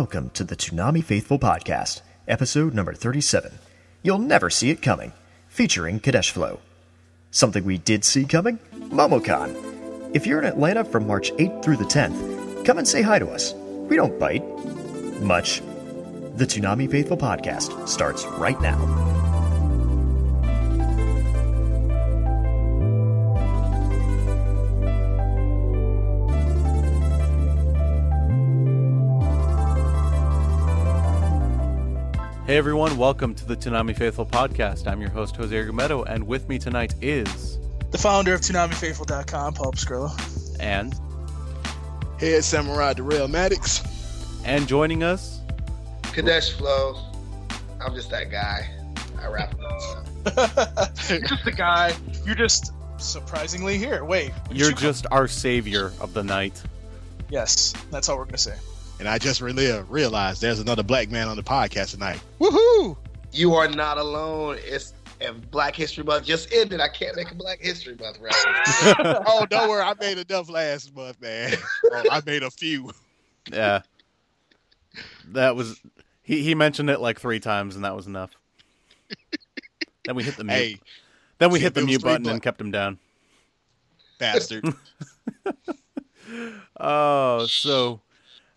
Welcome to the Toonami Faithful Podcast, episode number 37. You'll never see it coming, featuring Kadesh Flow. Something we did see coming? MomoCon. If you're in Atlanta from March 8th through the 10th, come and say hi to us. We don't bite. Much. The Toonami Faithful Podcast starts right now. Hey everyone, welcome to the Toonami Faithful podcast. I'm your host Jose Argumedo, and with me tonight is the founder of ToonamiFaithful.com, Paul Skrillo. and Head Samurai Darrell Maddox. and joining us, Kadesh Flow. I'm just that guy. I rap about stuff. You're just the guy. You're just surprisingly here. Wait, you're you come- just our savior of the night. yes. That's all we're gonna say. And I just really realized there's another black man on the podcast tonight. Woohoo! You are not alone. It's and Black History Month just ended. I can't make a Black History Month reference. oh, don't worry. I made enough last month, man. Oh, I made a few. Yeah, that was he. He mentioned it like three times, and that was enough. then we hit the mute. Hey, then we hit the mute button bla- and kept him down. bastard. Oh, so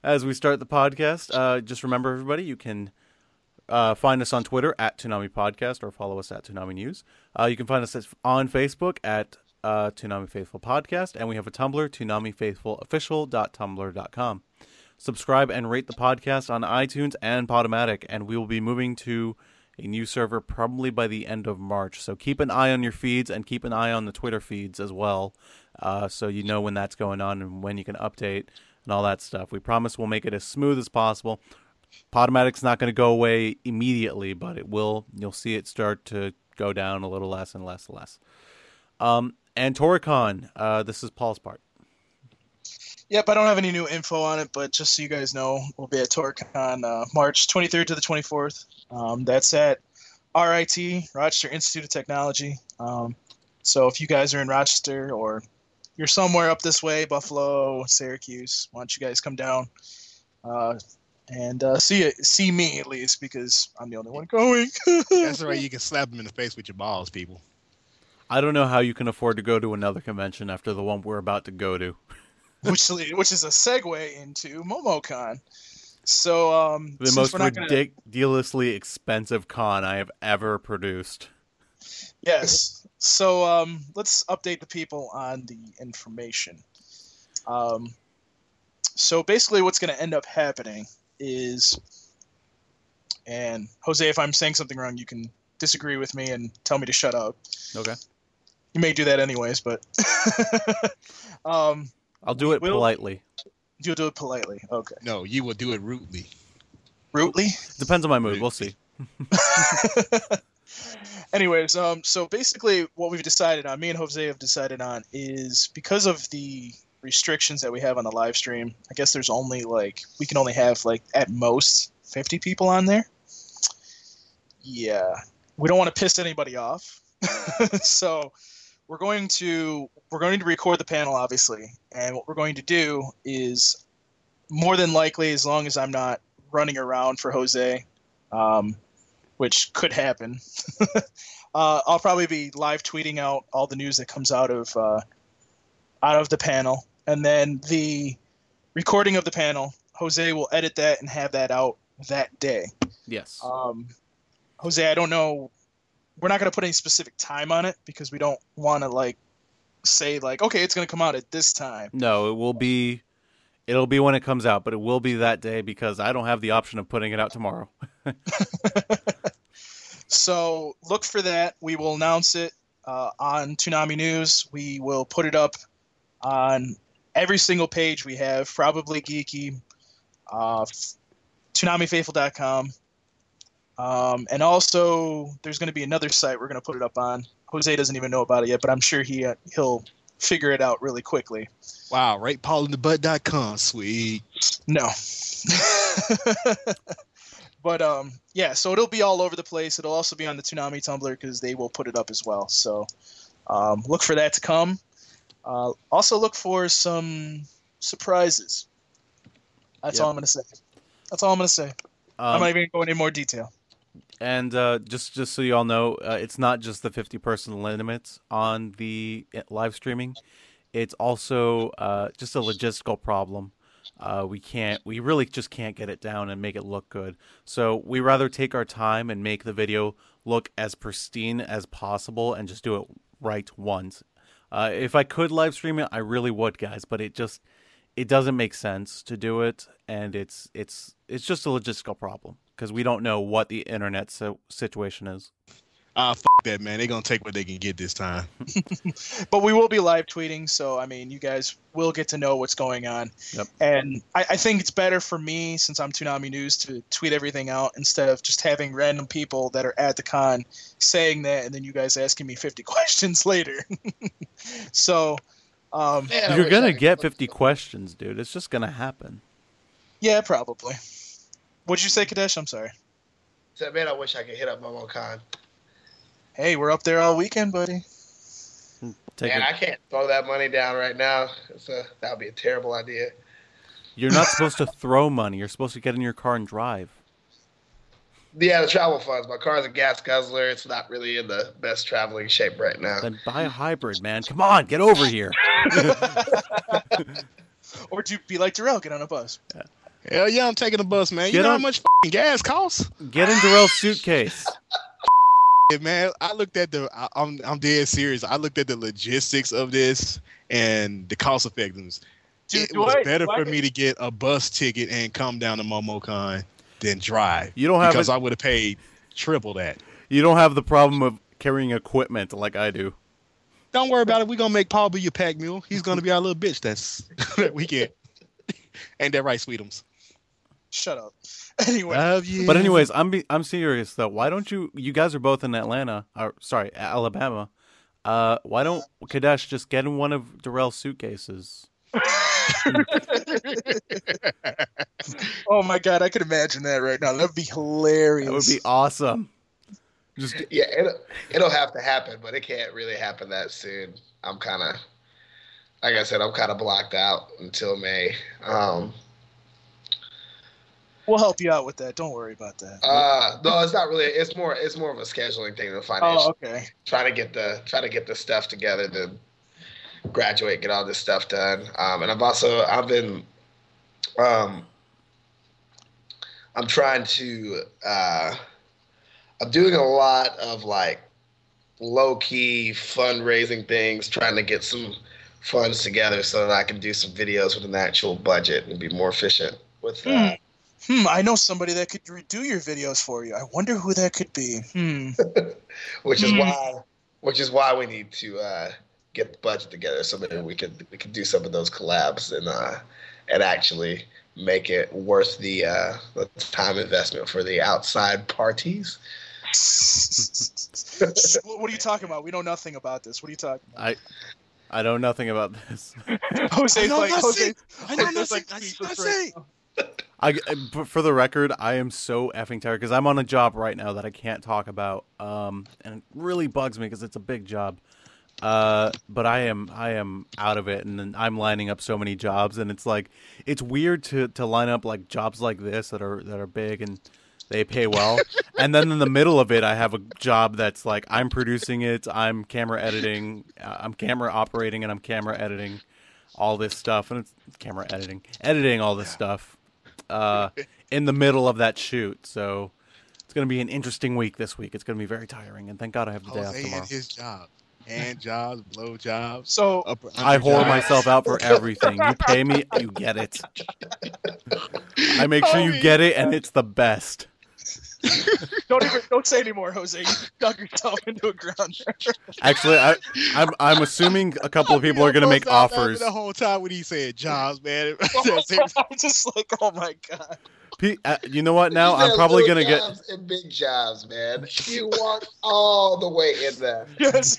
as we start the podcast, uh, just remember everybody, you can uh, find us on Twitter at Toonami Podcast or follow us at Toonami News. Uh, you can find us on Facebook at uh, Toonami Faithful Podcast, and we have a Tumblr, ToonamiFaithfulOfficial.tumblr.com. Subscribe and rate the podcast on iTunes and Podomatic, and we will be moving to a new server probably by the end of March. So keep an eye on your feeds and keep an eye on the Twitter feeds as well, uh, so you know when that's going on and when you can update and all that stuff. We promise we'll make it as smooth as possible. Podomatic's not going to go away immediately, but it will. You'll see it start to go down a little less and less and less. Um, and Toricon, uh, this is Paul's part. Yep, I don't have any new info on it, but just so you guys know, we'll be at TorCon uh, March 23rd to the 24th. Um, that's at RIT, Rochester Institute of Technology. Um, so if you guys are in Rochester or you're somewhere up this way, Buffalo, Syracuse, why don't you guys come down uh, and uh, see it, see me at least because I'm the only one going. That's right. you can slap him in the face with your balls, people. I don't know how you can afford to go to another convention after the one we're about to go to. which which is a segue into MomoCon. So um, The most we're gonna- ridiculously expensive con I have ever produced. Yes. So um, let's update the people on the information. Um, so basically, what's going to end up happening is, and Jose, if I'm saying something wrong, you can disagree with me and tell me to shut up. Okay. You may do that anyways, but um, I'll do it Will- politely. you'll do it politely. Okay. No, you will do it rudely. Rudely. Depends on my mood. We'll see. Anyways, um, so basically, what we've decided on, me and Jose have decided on, is because of the restrictions that we have on the live stream. I guess there's only like we can only have like at most 50 people on there. Yeah, we don't want to piss anybody off, so we're going to we're going to record the panel, obviously, and what we're going to do is more than likely, as long as I'm not running around for Jose. Um, which could happen. uh, I'll probably be live tweeting out all the news that comes out of uh, out of the panel, and then the recording of the panel. Jose will edit that and have that out that day. Yes. Um, Jose, I don't know. We're not going to put any specific time on it because we don't want to like say like, okay, it's going to come out at this time. No, it will be. It'll be when it comes out, but it will be that day because I don't have the option of putting it out tomorrow. So look for that. We will announce it uh, on Toonami News. We will put it up on every single page we have, probably Geeky, uh, ToonamiFaithful.com. Um, and also, there's going to be another site we're going to put it up on. Jose doesn't even know about it yet, but I'm sure he uh, he'll figure it out really quickly. Wow, right? PaulInTheButt.com. Sweet. No. but um, yeah, so it'll be all over the place. It'll also be on the Toonami Tumblr because they will put it up as well. So um, look for that to come. Uh, also look for some surprises. That's Yep. all I'm going to say. That's all I'm gonna say. I'm Um, not even gonna go into more detail. and uh, just just so you all know, uh, it's not just the 50 person limit on the uh, live streaming. It's also uh, just a logistical problem. Uh, we can't, we really just can't get it down and make it look good. So we rather take our time and make the video look as pristine as possible and just do it right once. Uh, if I could live stream it, I really would, guys. But it just, it doesn't make sense to do it, and it's it's it's just a logistical problem because we don't know what the internet so- situation is. F- that man. They're gonna take what they can get this time. But we will be live tweeting, so I mean, you guys will get to know what's going on. Yep. And I, I think it's better for me, since I'm Toonami News, to tweet everything out instead of just having random people that are at the con saying that, and then you guys asking me 50 questions later. so, um, Man, You're gonna get put 50 questions, dude. It's just gonna happen. yeah, probably. What'd you say, Kadesh? I'm sorry. Said, man, I wish I could hit up MomoCon. Hey, we're up there all weekend, buddy. Take Man, it. I can't throw that money down right now. A, that would be a terrible idea. You're not supposed to throw money. You're supposed to get in your car and drive. Yeah, the travel funds. My car's a gas guzzler. It's not really in the best traveling shape right now. Then buy a hybrid, man. Come on, get over here. Or do you be like Darrell, get on a bus. Hell yeah, I'm taking a bus, man. You Get know how on- much fing gas costs? Get in Darrell's suitcase. Hey, man, I looked at the. I, I'm I'm dead serious. I looked at the logistics of this and the cost effectiveness. Dude, it do was I- better do I- for me to get a bus ticket and come down to MomoCon than drive You don't have because it- I would have paid triple that. You don't have the problem of carrying equipment like I do. Don't worry about it. We're gonna make Paul be your pack mule. He's gonna be our little bitch. That's that we get. Ain't that right, Sweetums? Shut up. Anyway, But anyways, I'm be- I'm serious though. Why don't you? You guys are both in Atlanta, or sorry, Alabama. Uh, why don't Kadesh just get in one of Darrell's suitcases? oh my god, I could imagine that right now. That'd be hilarious. That would be awesome. Just Yeah, it'll, it'll have to happen, but it can't really happen that soon. I'm kind of, like I said, I'm kind of blocked out until May. Um, We'll help you out with that. Don't worry about that. uh, no, it's not really. It's more. It's more of a scheduling thing than financial. oh, okay. Trying to get the trying to get the stuff together to graduate, get all this stuff done. Um, and I've also I've been, um, I'm trying to. Uh, I'm doing a lot of like low key fundraising things, trying to get some funds together so that I can do some videos with an actual budget and be more efficient with that. Hmm, I know somebody that could redo your videos for you. I wonder who that could be. Hmm. which is Hmm. why which is why we need to uh, get the budget together so that we could we could do some of those collabs and uh, and actually make it worth the uh, the time investment for the outside parties. what what are you talking about? We know nothing about this. What are you talking about? I I know nothing about this. Jose's know like nothing. Jose. I know Jose's nothing. like I- speechless I say. now. I for the record, I am so effing tired because I'm on a job right now that I can't talk about, um, and it really bugs me because it's a big job. Uh, but I am I am out of it, and I'm lining up so many jobs, and it's like it's weird to to line up like jobs like this that are that are big and they pay well, and then in the middle of it, I have a job that's like I'm producing it, I'm camera editing, uh, I'm camera operating, and I'm camera editing all this stuff, and it's camera editing, editing all this stuff uh, in the middle of that shoot. So it's going to be an interesting week this week. It's going to be very tiring, and thank God I have the day off Jose tomorrow. and his job, hand jobs, blow jobs, So upper, I under whore jobs. myself out for everything. You pay me, you get it. I make sure you get it, and it's the best. don't even don't say anymore, Jose. You dug yourself into a ground. Actually, I, I'm I'm assuming a couple of people are going to make offers. the whole time when he said jobs, man. I'm just like, oh my god. P- uh, you know what? Now I'm probably going to get. and big jobs, man. You walk all the way in there. Yes.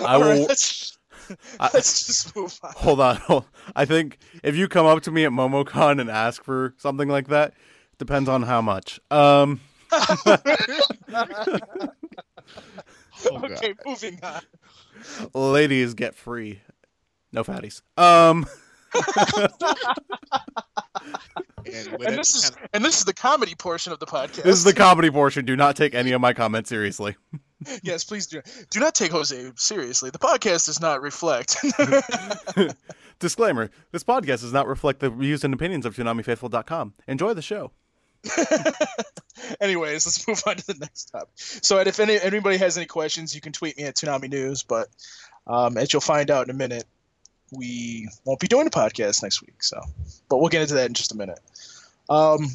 I will. let's, I- let's just move on. Hold on. hold- I think if you come up to me at MomoCon and ask for something like that, depends on how much. Um, Oh, okay, moving on. ladies get free, no fatties. Um, And, And this is and this is the comedy portion of the podcast. This is the comedy portion. Do not take any of my comments seriously. yes, please do. Do not take Jose seriously. The podcast does not reflect. Disclaimer: This podcast does not reflect the views and opinions of ToonamiFaithful.com. Enjoy the show. Anyways, let's move on to the next topic. So, if any anybody has any questions, you can tweet me at Toonami News. But um, as you'll find out in a minute, we won't be doing a podcast next week. So, but we'll get into that in just a minute. Um,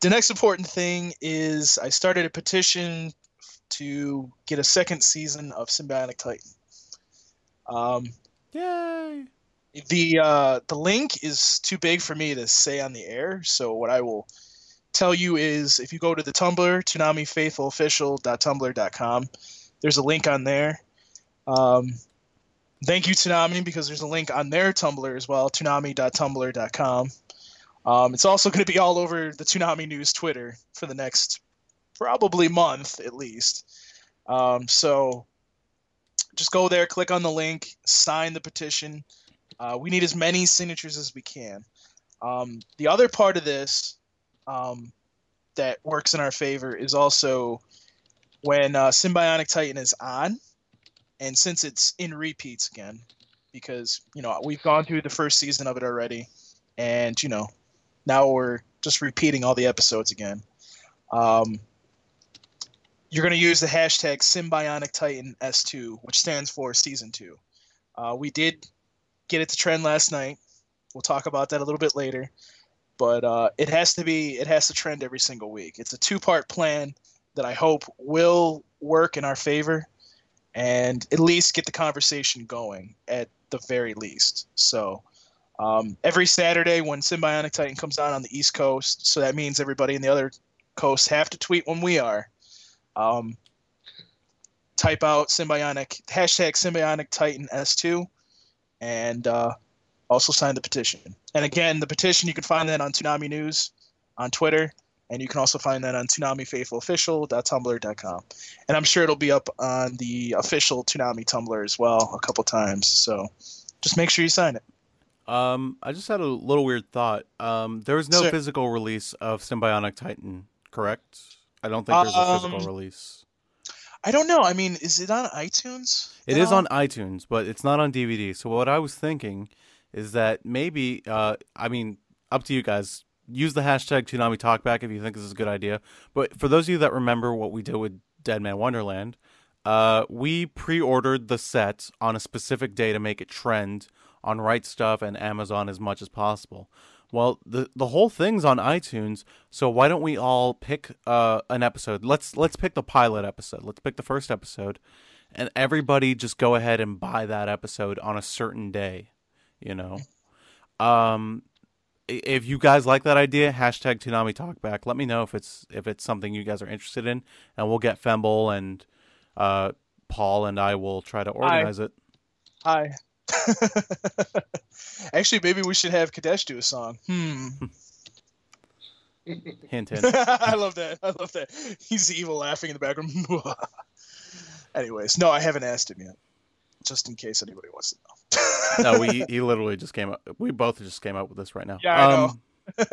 the next important thing is I started a petition to get a second season of Symbionic Titan. Um, Yay! the uh, the link is too big for me to say on the air. So what I will tell you is, if you go to the Tumblr, ToonamiFaithfulOfficial.tumblr.com, there's a link on there. Um, thank you, Toonami, because there's a link on their Tumblr as well, Toonami.tumblr.com. Um, it's also going to be all over the Toonami News Twitter for the next probably month at least. Um, so just go there, click on the link, sign the petition. Uh, we need as many signatures as we can. Um, the other part of this um, that works in our favor is also when uh, Symbionic Titan is on, and since it's in repeats again, because you know we've gone through the first season of it already, and you know now we're just repeating all the episodes again. Um, you're going to use the hashtag Symbionic Titan S2, which stands for Season 2. Uh, we did get it to trend last night. We'll talk about that a little bit later. But uh, it has to be, it has to trend every single week. It's a two part plan that I hope will work in our favor and at least get the conversation going at the very least. So um, every Saturday when Symbionic Titan comes on on the East Coast, so that means everybody in the other coasts have to tweet when we are. Um, type out symbionic hashtag symbionic titan s2 and uh, also sign the petition and again the petition you can find that on toonami news on twitter and you can also find that on toonamifaithfulofficial.tumblr.com and i'm sure it'll be up on the official toonami tumblr as well a couple times so just make sure you sign it Um, I just had a little weird thought. Um, there was no Sure. physical release of Symbionic Titan, correct? I don't think there's a physical Um, release. i don't know i mean is it on itunes It is all? on iTunes, but it's not on DVD. So what I was thinking is that maybe, uh, I mean, up to you guys. Use the hashtag Toonami Talkback if you think this is a good idea. But for those of you that remember what we did with Deadman Wonderland, uh, we pre-ordered the set on a specific day to make it trend on Right Stuf and Amazon as much as possible. Well, the the whole thing's on iTunes, so why don't we all pick uh, an episode? Let's let's pick the pilot episode. Let's pick the first episode, and everybody just go ahead and buy that episode on a certain day. You know, um, if you guys like that idea, hashtag Toonami Talkback. Let me know if it's if it's something you guys are interested in, and we'll get Femble and uh, Paul and I will try to organize it. Hi. Actually, maybe we should have Kadesh do a song. Hmm. Hint, hint. I love that. I love that. He's evil laughing in the background. Anyways, no, I haven't asked him yet. Just in case anybody wants to know. no, we he literally just came up. We both just came up with this right now. Yeah, I know. Um,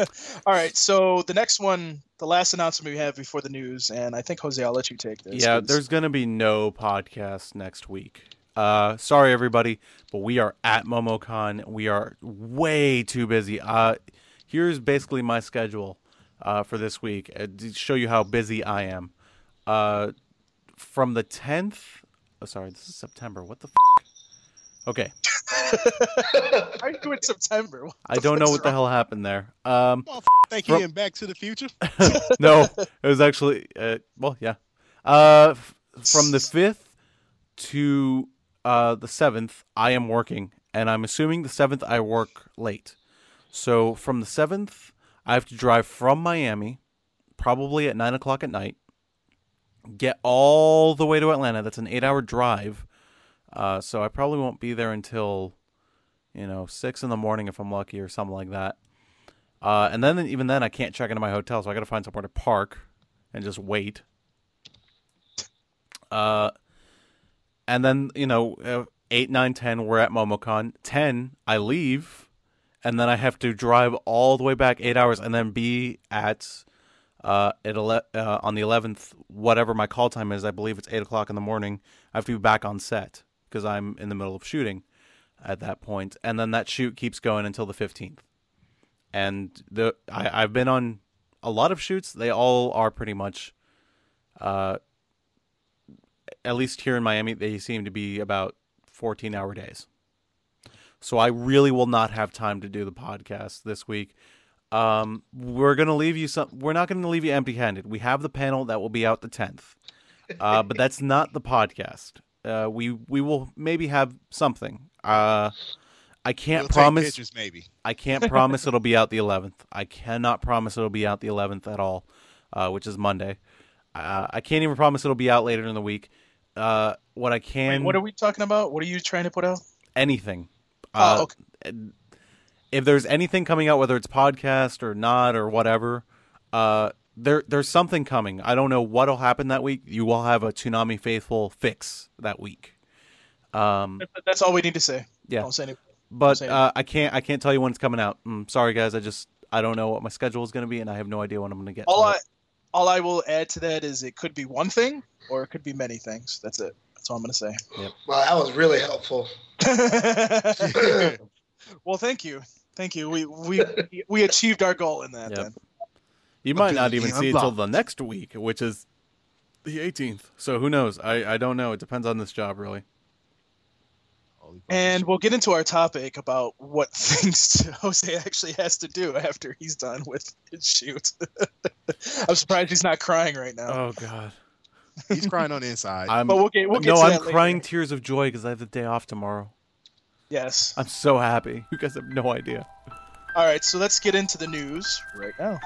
All right, so the next one, the last announcement we have before the news, and I think Jose, I'll let you take this. Yeah, 'cause- there's gonna be no podcast next week. Uh, sorry everybody, but we are at MomoCon. We are way too busy. Uh, here's basically my schedule uh, for this week uh, to show you how busy I am. Uh, from the 10th. Oh, sorry, this is September. What the? F- okay, you doing September? What I don't know what the hell happened there. Um, Thank you From- and Back to the Future. no, it was actually uh, well, yeah. Uh, f- from the fifth to uh, the seventh, I am working, and I'm assuming the seventh I work late. So from the seventh, I have to drive from Miami, probably at nine o'clock at night, get all the way to Atlanta. That's an eight-hour drive. Uh, so I probably won't be there until, you know, six in the morning if I'm lucky or something like that. Uh, and then even then, I can't check into my hotel, so I got to find somewhere to park and just wait. Uh, and then you know, uh, eight, nine, ten, we're at MomoCon. Ten, I leave and then I have to drive all the way back eight hours, and then be at uh, at ele- uh, on the eleventh, whatever my call time is. I believe it's eight o'clock in the morning. I have to be back on set because I'm in the middle of shooting at that point, and then that shoot keeps going until the fifteenth. And the I, I've been on a lot of shoots. They all are pretty much, uh, at least here in Miami, they seem to be about fourteen hour days. So I really will not have time to do the podcast this week. Um, we're gonna leave you some. We're not gonna leave you empty-handed. We have the panel that will be out the tenth, uh, but that's not the podcast. Uh, we we will maybe have something. Uh, I can't We'll promise. pictures, maybe. I can't promise it'll be out the 11th. I cannot promise it'll be out the 11th at all, uh, which is Monday. Uh, I can't even promise it'll be out later in the week. Uh, what I Wait, can, what are we talking about? What are you trying to put out? anything. Oh, Uh, okay. If there's anything coming out, whether it's podcast or not or whatever, uh, there there's something coming. I don't know what'll happen that week. You will have a toonami faithful fix that week. Um, That's all we need to say. yeah. Don't say anything. but uh, I can't I can't tell you when it's coming out. Mm, sorry guys, I just I don't know what my schedule is going to be, and I have no idea when I'm going to get. All I it. all I will add to that is it could be one thing or it could be many things. That's it. That's all I'm gonna say. Well, that was really helpful. well, thank you, thank you. We we we achieved our goal in that. Yep. Then You might not even see it till the next week, which is the 18th. So who knows? I I don't know. It depends on this job, really. And we'll get into our topic about what things Jose actually has to do after he's done with his shoot. I'm surprised he's not crying right now. Oh God, he's crying on the inside. I'm but we'll get we'll get no, to I'm that later. crying tears of joy because I have the day off tomorrow. Yes. I'm so happy. You guys have no idea. All right, so let's get into the news right now.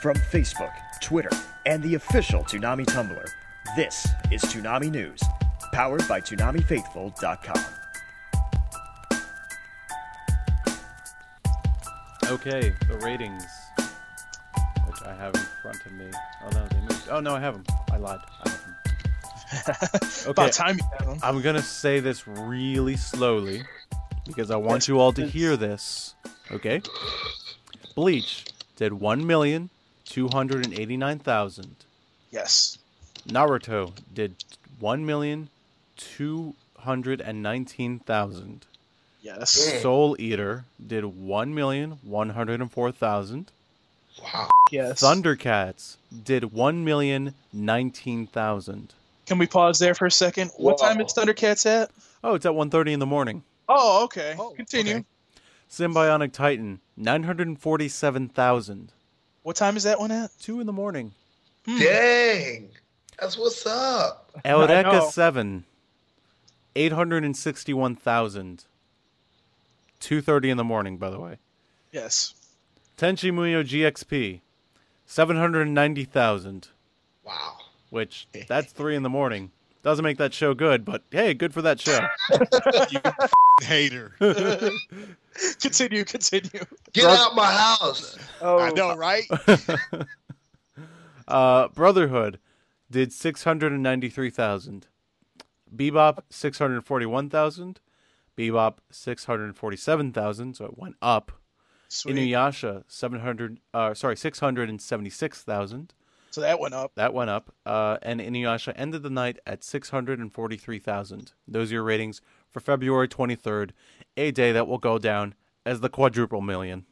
From Facebook, Twitter, and the official Toonami Tumblr, this is Toonami News, powered by ToonamiFaithful.com. Okay, the ratings, which I have in front of me. Oh no, they moved. Oh no, I have them. I lied. I have them. Okay. About time you have him. I'm gonna say this really slowly because I want you all to hear this. Okay. Bleach did one million two hundred and eighty nine thousand. Yes. Naruto did one million two hundred and nineteen thousand. Yes. Soul Eater did one million one hundred and four thousand. Wow. Yes. Thundercats did one million nineteen thousand. Can we pause there for a second? What time is Thundercats at? Oh, it's at 1.30 in the morning. Oh, okay. Oh, Continue. okay. Symbionic Titan, 947,000. What time is that one at? 2 in the morning. Hmm. Dang. That's what's up. Eureka know. 7, 861,000. 2.30 in the morning, by the way. Yes. Tenchi Muyo GXP, 790,000. Wow. Which, that's 3 in the morning. Doesn't make that show good, but hey, good for that show. hater. continue. Continue. Get Drug- out my house. Oh, I know, right? uh, Brotherhood did 693,000. Bebop 641,000. Bebop 647,000, so it went up. Sweet. Inuyasha 700 uh sorry, 676,000. So that went up. That went up. Uh and Inuyasha ended the night at 643,000. Those are your ratings for February 23rd, a day that will go down as the quadruple million.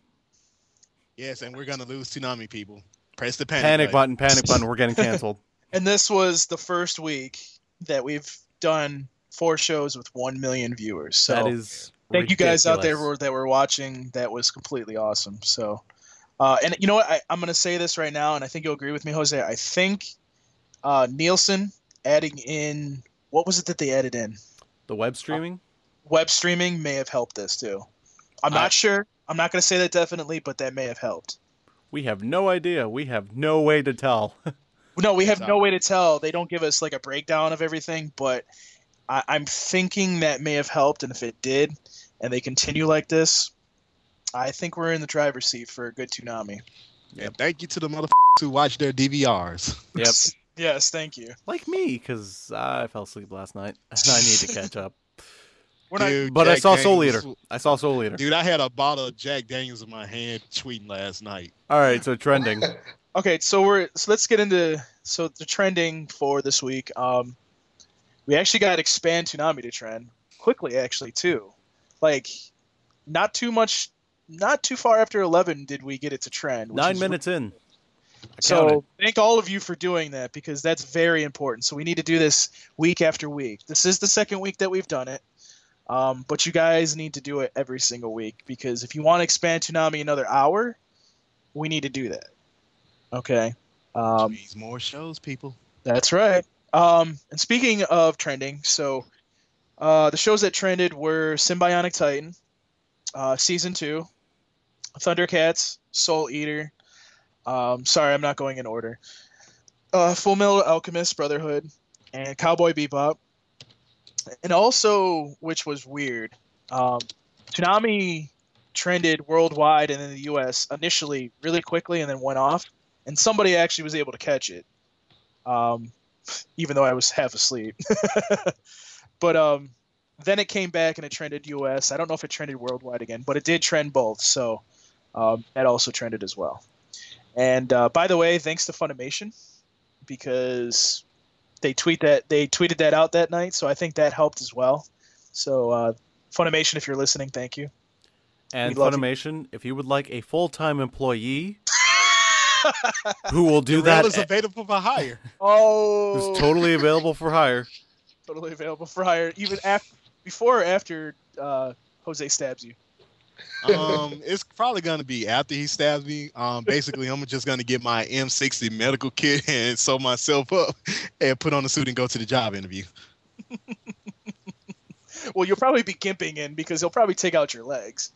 yes, and we're gonna lose toonami people. Press the panic, Panic button, panic button, we're getting canceled. And this was the first week that we've done four shows with one million viewers. So that is thank you guys out there who- that were watching. That was completely awesome. So, uh, and you know what? I, I'm going to say this right now, and I think you'll agree with me, Jose. I think uh, Nielsen adding in what was it that they added in? the web streaming. Web streaming may have helped this too. I'm I- not sure. I'm not going to say that definitely, but that may have helped. We have no idea. We have no way to tell. No, we have no way to tell. They don't give us like a breakdown of everything, but I, I'm thinking that may have helped. And if it did, and they continue like this, I think we're in the driver's seat for a good Toonami. And thank you to the motherfuckers who watch their DVRs. Yep. Yes, thank you. like me, because I fell asleep last night and I need to catch up. We're not. Dude, But I Jack saw Soul Daniels- Eater. I saw Soul Eater. Dude, I had a bottle of Jack Daniels in my hand tweeting last night. All right, so trending. Okay, so we're so let's get into so the trending for this week. Um, we actually got expand Toonami to trend quickly, actually too. Like, not too much, not too far after eleven did we get it to trend. Nine is- minutes in. I So counted. thank all of you for doing that because that's very important. So we need to do this week after week. This is the second week that we've done it. Um, but you guys need to do it every single week because if you want to expand Toonami another hour, we need to do that. Okay. Um, Means more shows, people. that's right. Um, and speaking of trending, so uh, the shows that trended were Symbionic Titan, uh, season two, Thundercats, Soul Eater. Um, sorry, I'm not going in order. Uh, Fullmetal Alchemist Brotherhood and Cowboy Bebop, and also, which was weird, um, Toonami trended worldwide and in the U.S. initially really quickly and then went off, and somebody actually was able to catch it. Um, even though I was half asleep. but um, then it came back and it trended US. I don't know if it trended worldwide again, but it did trend both. So um, that also trended as well. And uh, by the way, thanks to Funimation because they tweet that they tweeted that out that night. So I think that helped as well. So uh, Funimation, if you're listening, thank you. And we love you. Funimation, if you would like a full time employee who will do the rail that, is available for hire. Oh, who's totally available for hire. totally available for hire, even after, before or after uh, Jose stabs you. Um, it's probably gonna be after he stabs me. Um, basically, I'm just gonna get my M60 medical kit and sew myself up and put on a suit and go to the job interview. Well, you'll probably be gimping in because he'll probably take out your legs.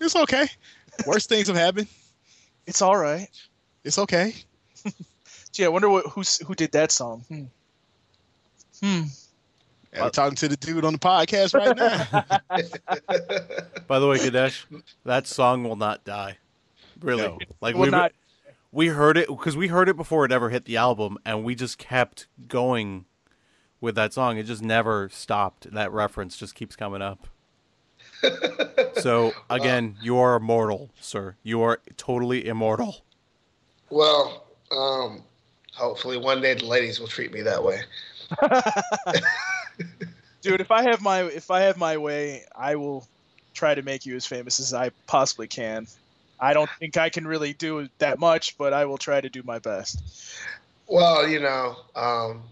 It's okay. Worst things have happened. It's all right. It's okay. Gee, I wonder what who's who did that song. Hmm. Hmm. And I'm talking to the dude on the podcast right now. By the way, Kadesh, that song will not die. Really, No. like we not. we heard it because we heard it before it ever hit the album, and we just kept going with that song. It just never stopped. That reference just keeps coming up. so again, you are immortal, sir. You are totally immortal. well, um, hopefully one day the ladies will treat me that way. Dude, if I have my if I have my way, I will try to make you as famous as I possibly can. I don't think I can really do that much, but I will try to do my best. Well, you know, um,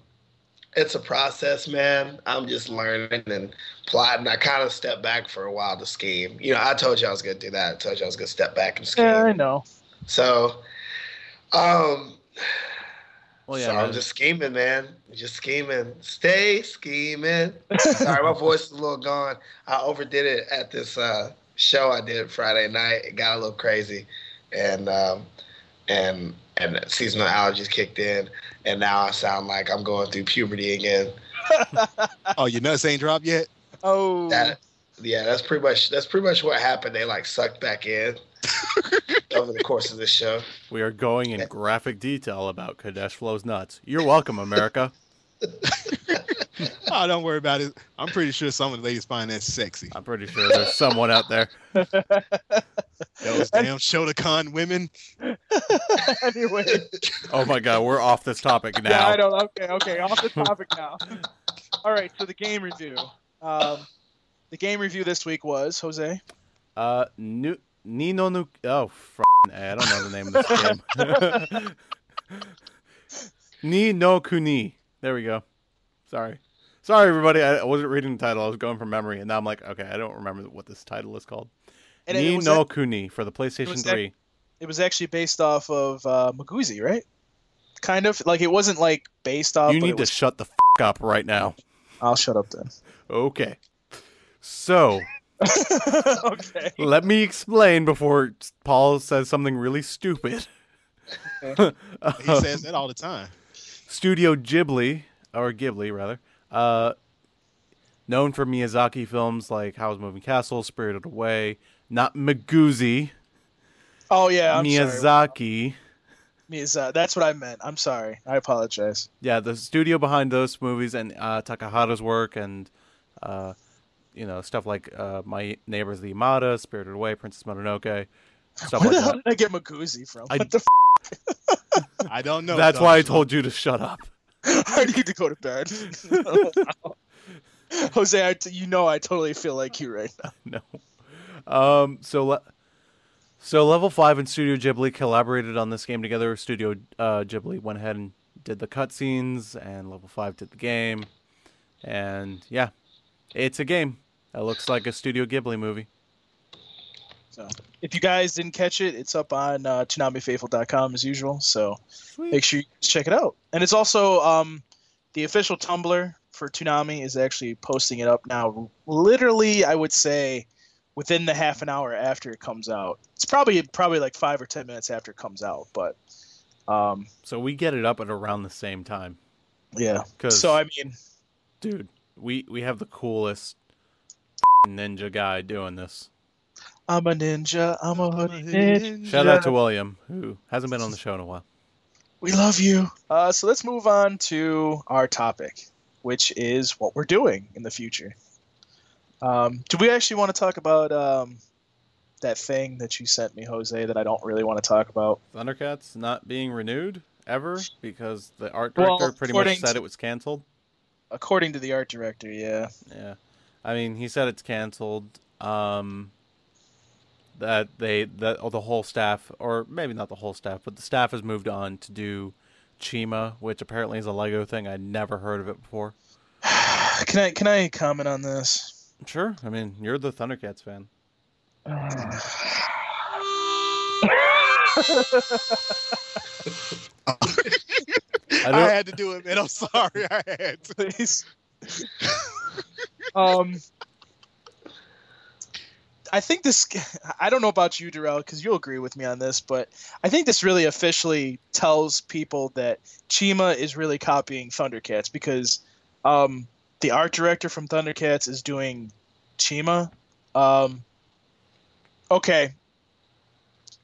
it's a process, man. I'm just learning and plotting. I kind of stepped back for a while to scheme. You know, I told you I was going to do that. I told you I was going to step back and scheme. Yeah, I know. So, um, Well, yeah, so man. I'm just scheming, man. Just scheming. Stay scheming. Sorry, my voice is a little gone. I overdid it at this uh, show I did Friday night. It got a little crazy, and um, and and seasonal allergies kicked in, and now I sound like I'm going through puberty again. oh, your nuts ain't dropped yet? Oh, That yeah, that's pretty much that's pretty much what happened. They like sucked back in over the course of this show. we are going in graphic detail about Kadesh Flow's nuts. You're welcome, America. Oh, don't worry about it. I'm pretty sure some of the ladies find that sexy. I'm pretty sure there's someone out there. Those damn Shotokan women. anyway. Oh my god, we're off this topic now. Yeah, I know. Okay, okay. Off the topic now. All right. So the game review. Um, the game review this week was Jose. Uh, nu- Nino nu- Oh, f- I don't know the name of this game. Ni no Kuni. There we go. Sorry. Sorry, everybody. I wasn't reading the title. I was going from memory, and now I'm like, okay, I don't remember what this title is called. And it Ni no ac- Kuni for the PlayStation was 3. it was actually based off of uh, Maguzi, right? Kind of like it wasn't like based off. you need to was- shut the f- up right now. I'll shut up then. Okay. So, okay. let me explain before Paul says something really stupid. He says that all the time. Studio Ghibli, or Ghibli rather, uh, known for Miyazaki films like Howl's Moving Castle, Spirited Away, not Maguzi, Oh yeah, I'm sorry. Miyazaki. Miyaza- That's what I meant. I'm sorry. I apologize. Yeah, the studio behind those movies and uh, Takahata's work and uh, you know stuff like uh, My Neighbors the Yamada, Spirited Away, Princess Mononoke, stuff Where like the hell that. did I get Maguzi from? I- What the I don't know. That's why I told you to shut up. I need to go to bed. Jose, I t- you know I totally feel like you right now. no. Um. So, le- so level five and Studio Ghibli collaborated on this game together. Studio uh, Ghibli went ahead and did the cutscenes, and level five did the game. And yeah, it's a game. that looks like a Studio Ghibli movie. So if you guys didn't catch it, it's up on uh, ToonamiFaithful.com as usual. So make sure you check it out. And it's also um, the official Tumblr for Toonami is actually posting it up now. Literally, I would say within the half an hour after it comes out. It's probably probably like five or ten minutes after it comes out, but um, So we get it up at around the same time. Yeah. So I mean, Dude, we we have the coolest ninja guy doing this. I'm a ninja. I'm a hoodie ninja. Shout out to William, who hasn't been on the show in a while. We love you. Uh, so let's move on to our topic, which is what we're doing in the future. Um, do we actually want to talk about um, that thing that you sent me, Jose, that I don't really want to talk about? Thundercats not being renewed ever because the art Well, director pretty much said to- it was canceled. According to the art director, yeah. Yeah, I mean he said it's canceled. Um, that they that oh, the whole staff, or maybe not the whole staff, but the staff has moved on to do Chima, which apparently is a Lego thing. I'd never heard of it before. can I can I comment on this? Sure, I mean you're the Thundercats fan. I, don't- had to do it, man. I'm sorry. I had to. please. um, I think this. I don't know about you, Darrell, because you'll agree with me on this, but I think this really officially tells people that Chima is really copying Thundercats because um, the art director from Thundercats is doing Chima. Um, okay.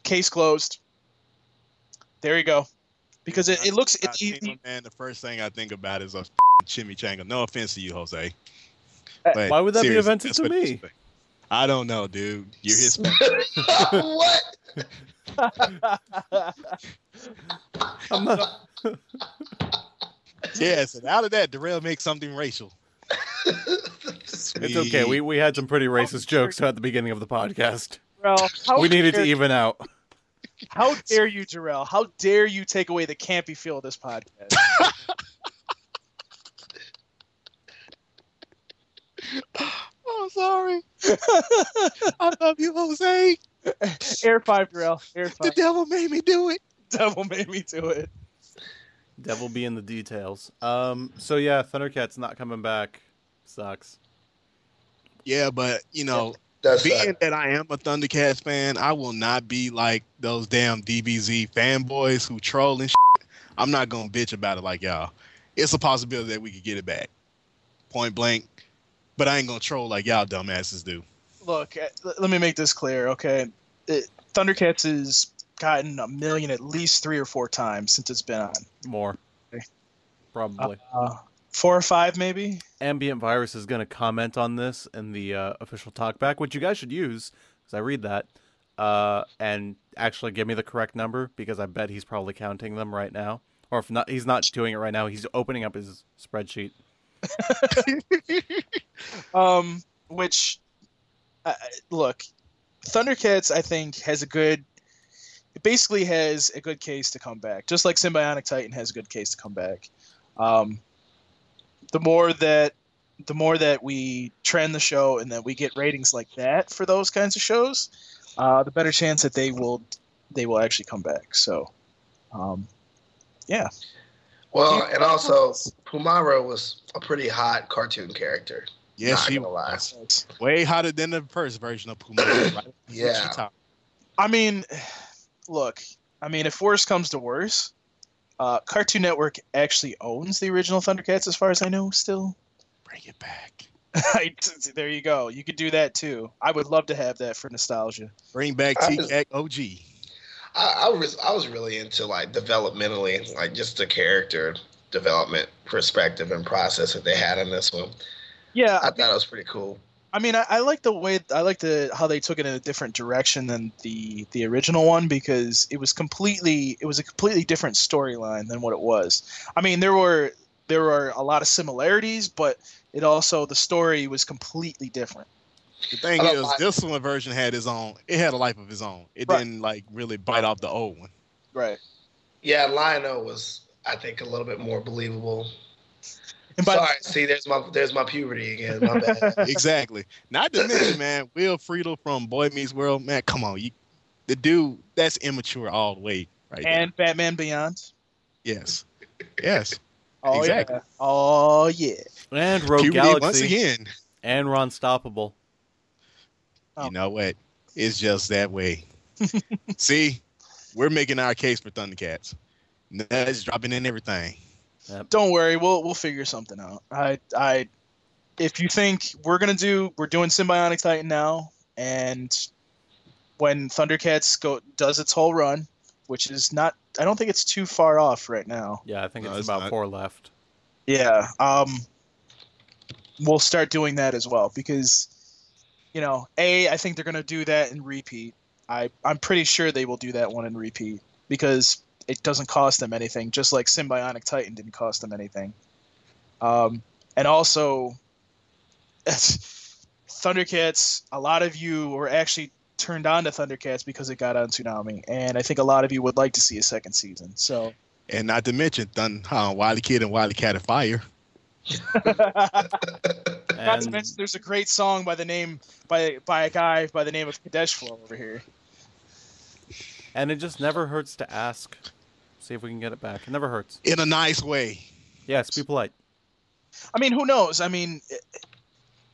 Case closed. There you go. Because it, it looks it, he- man, the first thing I think about is a chimichanga. No offense to you, Jose. But why would that be offensive to me? I don't know, dude. You're Hispanic. what? I'm not. yes, and out of that, Darrell makes something racial. It's okay. We we had some pretty racist jokes at the beginning of the podcast. Darrell, how We needed to even out. How dare you, Jarrell? How dare you take away the campy feel of this podcast? Oh, sorry. I love you, Jose. Air five, Jarrell. Air five. The devil made me do it. Devil made me do it. Devil be in the details. Um. So yeah, Thundercats not coming back. Sucks. Yeah, but you know, That's being right. that I am a Thundercats fan, I will not be like those damn DBZ fanboys who troll and shit. I'm not gonna bitch about it like y'all. It's a possibility that we could get it back, point blank. But I ain't gonna troll like y'all dumbasses do. Look, uh, let me make this clear, okay? It, Thundercats has gotten a million at least three or four times since it's been on. More. Okay. Probably. Uh, four or five, maybe. Ambient Virus is going to comment on this in the uh, official talkback, which you guys should use because I read that, uh, and actually give me the correct number because I bet he's probably counting them right now. Or if not, he's not doing it right now. He's opening up his spreadsheet. Um, which, uh, look, Thundercats, I think, has a good. It basically has a good case to come back, just like Symbionic Titan has a good case to come back. Um, the more that, the more that we trend the show and that we get ratings like that for those kinds of shows, uh, the better chance that they will, they will actually come back. So, um, yeah. Well, and also Pumyra was a pretty hot cartoon character. Yes, Not she gonna lie. was way hotter than the first version of Puma. right? Yeah. She top- I mean, look, I mean, if worse comes to worse, uh, Cartoon Network actually owns the original Thundercats, as far as I know, still. Bring it back. There you go. You could do that too. I would love to have that for nostalgia. Bring back I T OG. I, I was I was really into like developmentally, like just the character development perspective and process that they had in this one. Yeah, I thought it was pretty cool. I mean, I, I like the way I like the how they took it in a different direction than the the original one because it was completely it was a completely different storyline than what it was. I mean, there were there were a lot of similarities, but it also the story was completely different. The thing is, mind- this one version had his own. It had a life of his own. It Right. didn't like really bite off the old one. Right. Yeah, Lion-O was, I think, a little bit more believable. And by Sorry, see, there's my there's my puberty again. My bad. exactly. Not to mention, man, Will Friedle from Boy Meets World. Man, come on, you, the dude that's immature all the way, right? there. and Batman Beyond. yes, yes. Oh Exactly. yeah. Oh yeah. And Rogue Puberty Galaxy once again. and Ron Stoppable. Oh. You know what? It's just that way. See, we're making our case for Thundercats. That's dropping in everything. Don't worry, we'll we'll figure something out. I I if you think we're gonna do we're doing Symbionic Titan now, and when Thundercats go does its whole run, which is not I don't think it's too far off right now. Yeah, I think No, it's it's about not. four left. Yeah. Um we'll start doing that as well because you know, A, I think they're gonna do that in repeat. I, I'm pretty sure they will do that one in repeat because it doesn't cost them anything, just like Symbionic Titan didn't cost them anything. Um, and also, Thundercats, a lot of you were actually turned on to Thundercats because it got on Toonami, and I think a lot of you would like to see a second season. So, And not to mention Thun, uh, WilyKit and WilyKat of Fire. not to mention, there's a great song by the name by by a guy by the name of Kadesh Flow over here. and it just never hurts to ask. See if we can get it back. It never hurts. In a nice way. Yes, be polite. I mean, who knows? I mean,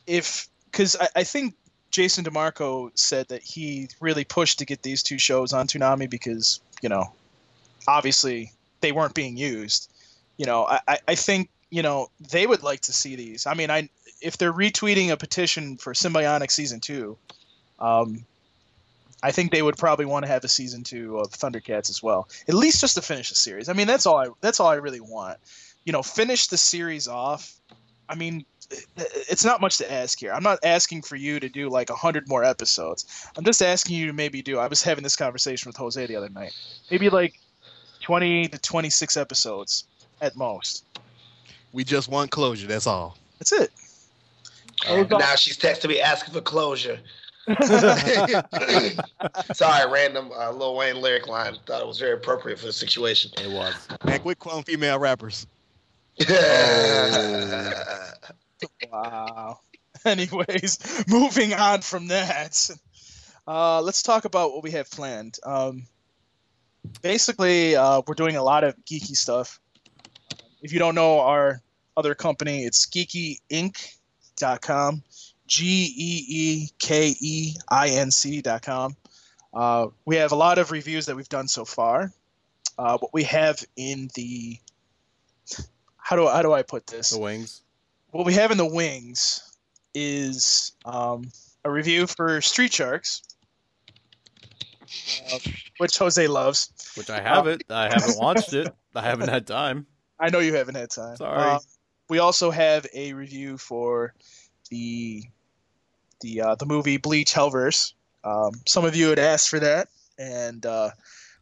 if because I, I think Jason DeMarco said that he really pushed to get these two shows on Toonami because you know, obviously they weren't being used. You know, I, I- I think you know they would like to see these. I mean, I if they're retweeting a petition for Symbionic season two, um, I think they would probably want to have a season two of Thundercats as well, at least just to finish the series. I mean, that's all I that's all I really want. You know, finish the series off. I mean, it's not much to ask here. I'm not asking for you to do like 100 more episodes. I'm just asking you to maybe do. I was having this conversation with Jose the other night. Maybe like 20 to 26 episodes at most. We just want closure. That's all. That's it. And now she's texting me asking for closure. Sorry, random uh, Lil Wayne lyric line. Thought it was very appropriate for the situation. It was. Man, quit quoting female rappers. Wow. Anyways, moving on from that, uh, let's talk about what we have planned. Um, basically, uh, we're doing a lot of geeky stuff. If you don't know our other company, it's geekyinc.com, G E E K E I N C.com. Uh, we have a lot of reviews that we've done so far. Uh, what we have in the how do how do I put this? The wings. what we have in the wings is um, a review for Street Sharks, uh, which Jose loves. Which I have it. I haven't watched it. I haven't had time. I know you haven't had time. Sorry. Uh, we also have a review for the the uh, the movie Bleach Hellverse. Um, some of you had asked for that, and uh,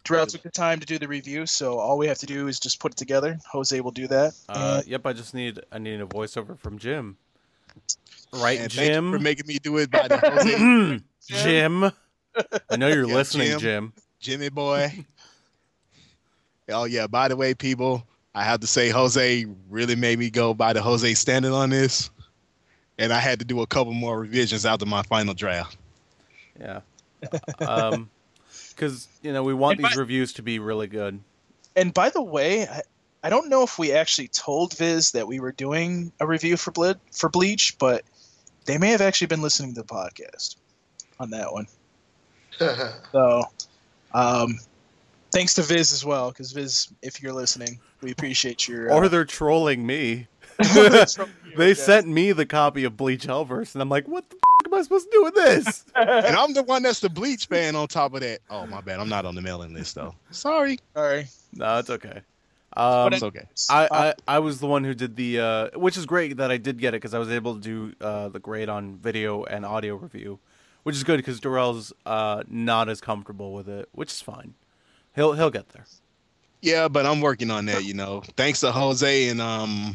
Terrell took the time to do the review. So all we have to do is just put it together. Jose will do that. Uh, yep, I just need I need a voiceover from Jim. Right, And thank you for making me do it by the Jose Jim. I know you're Yeah, listening, Jim. Jim. Jimmy boy. oh yeah. By the way, people, I have to say Jose really made me go by the Jose standard on this, and I had to do a couple more revisions after my final draft. Yeah. Um, because you know we want And these by- reviews to be really good. And by the way, I, I don't know if we actually told Viz that we were doing a review for Ble- for Bleach, but they may have actually been listening to the podcast on that one. So, um, thanks to Viz as well, because Viz, if you're listening, we appreciate your. Or Uh, they're trolling me. from you, They sent me the copy of Bleach Hellverse, and I'm like, what the f- am I supposed to do with this? And I'm the one that's the bleach fan on top of that. Oh my bad, I'm not on the mailing list though. Sorry. Sorry. no, it's okay. Um, It's okay. I, Uh, I, I was the one who did the, uh, which is great that I did get it because I was able to do uh, the grade on video and audio review, which is good because Darrell's uh, not as comfortable with it, which is fine. He'll he'll get there. Yeah, but I'm working on that, you know. Thanks to Jose and um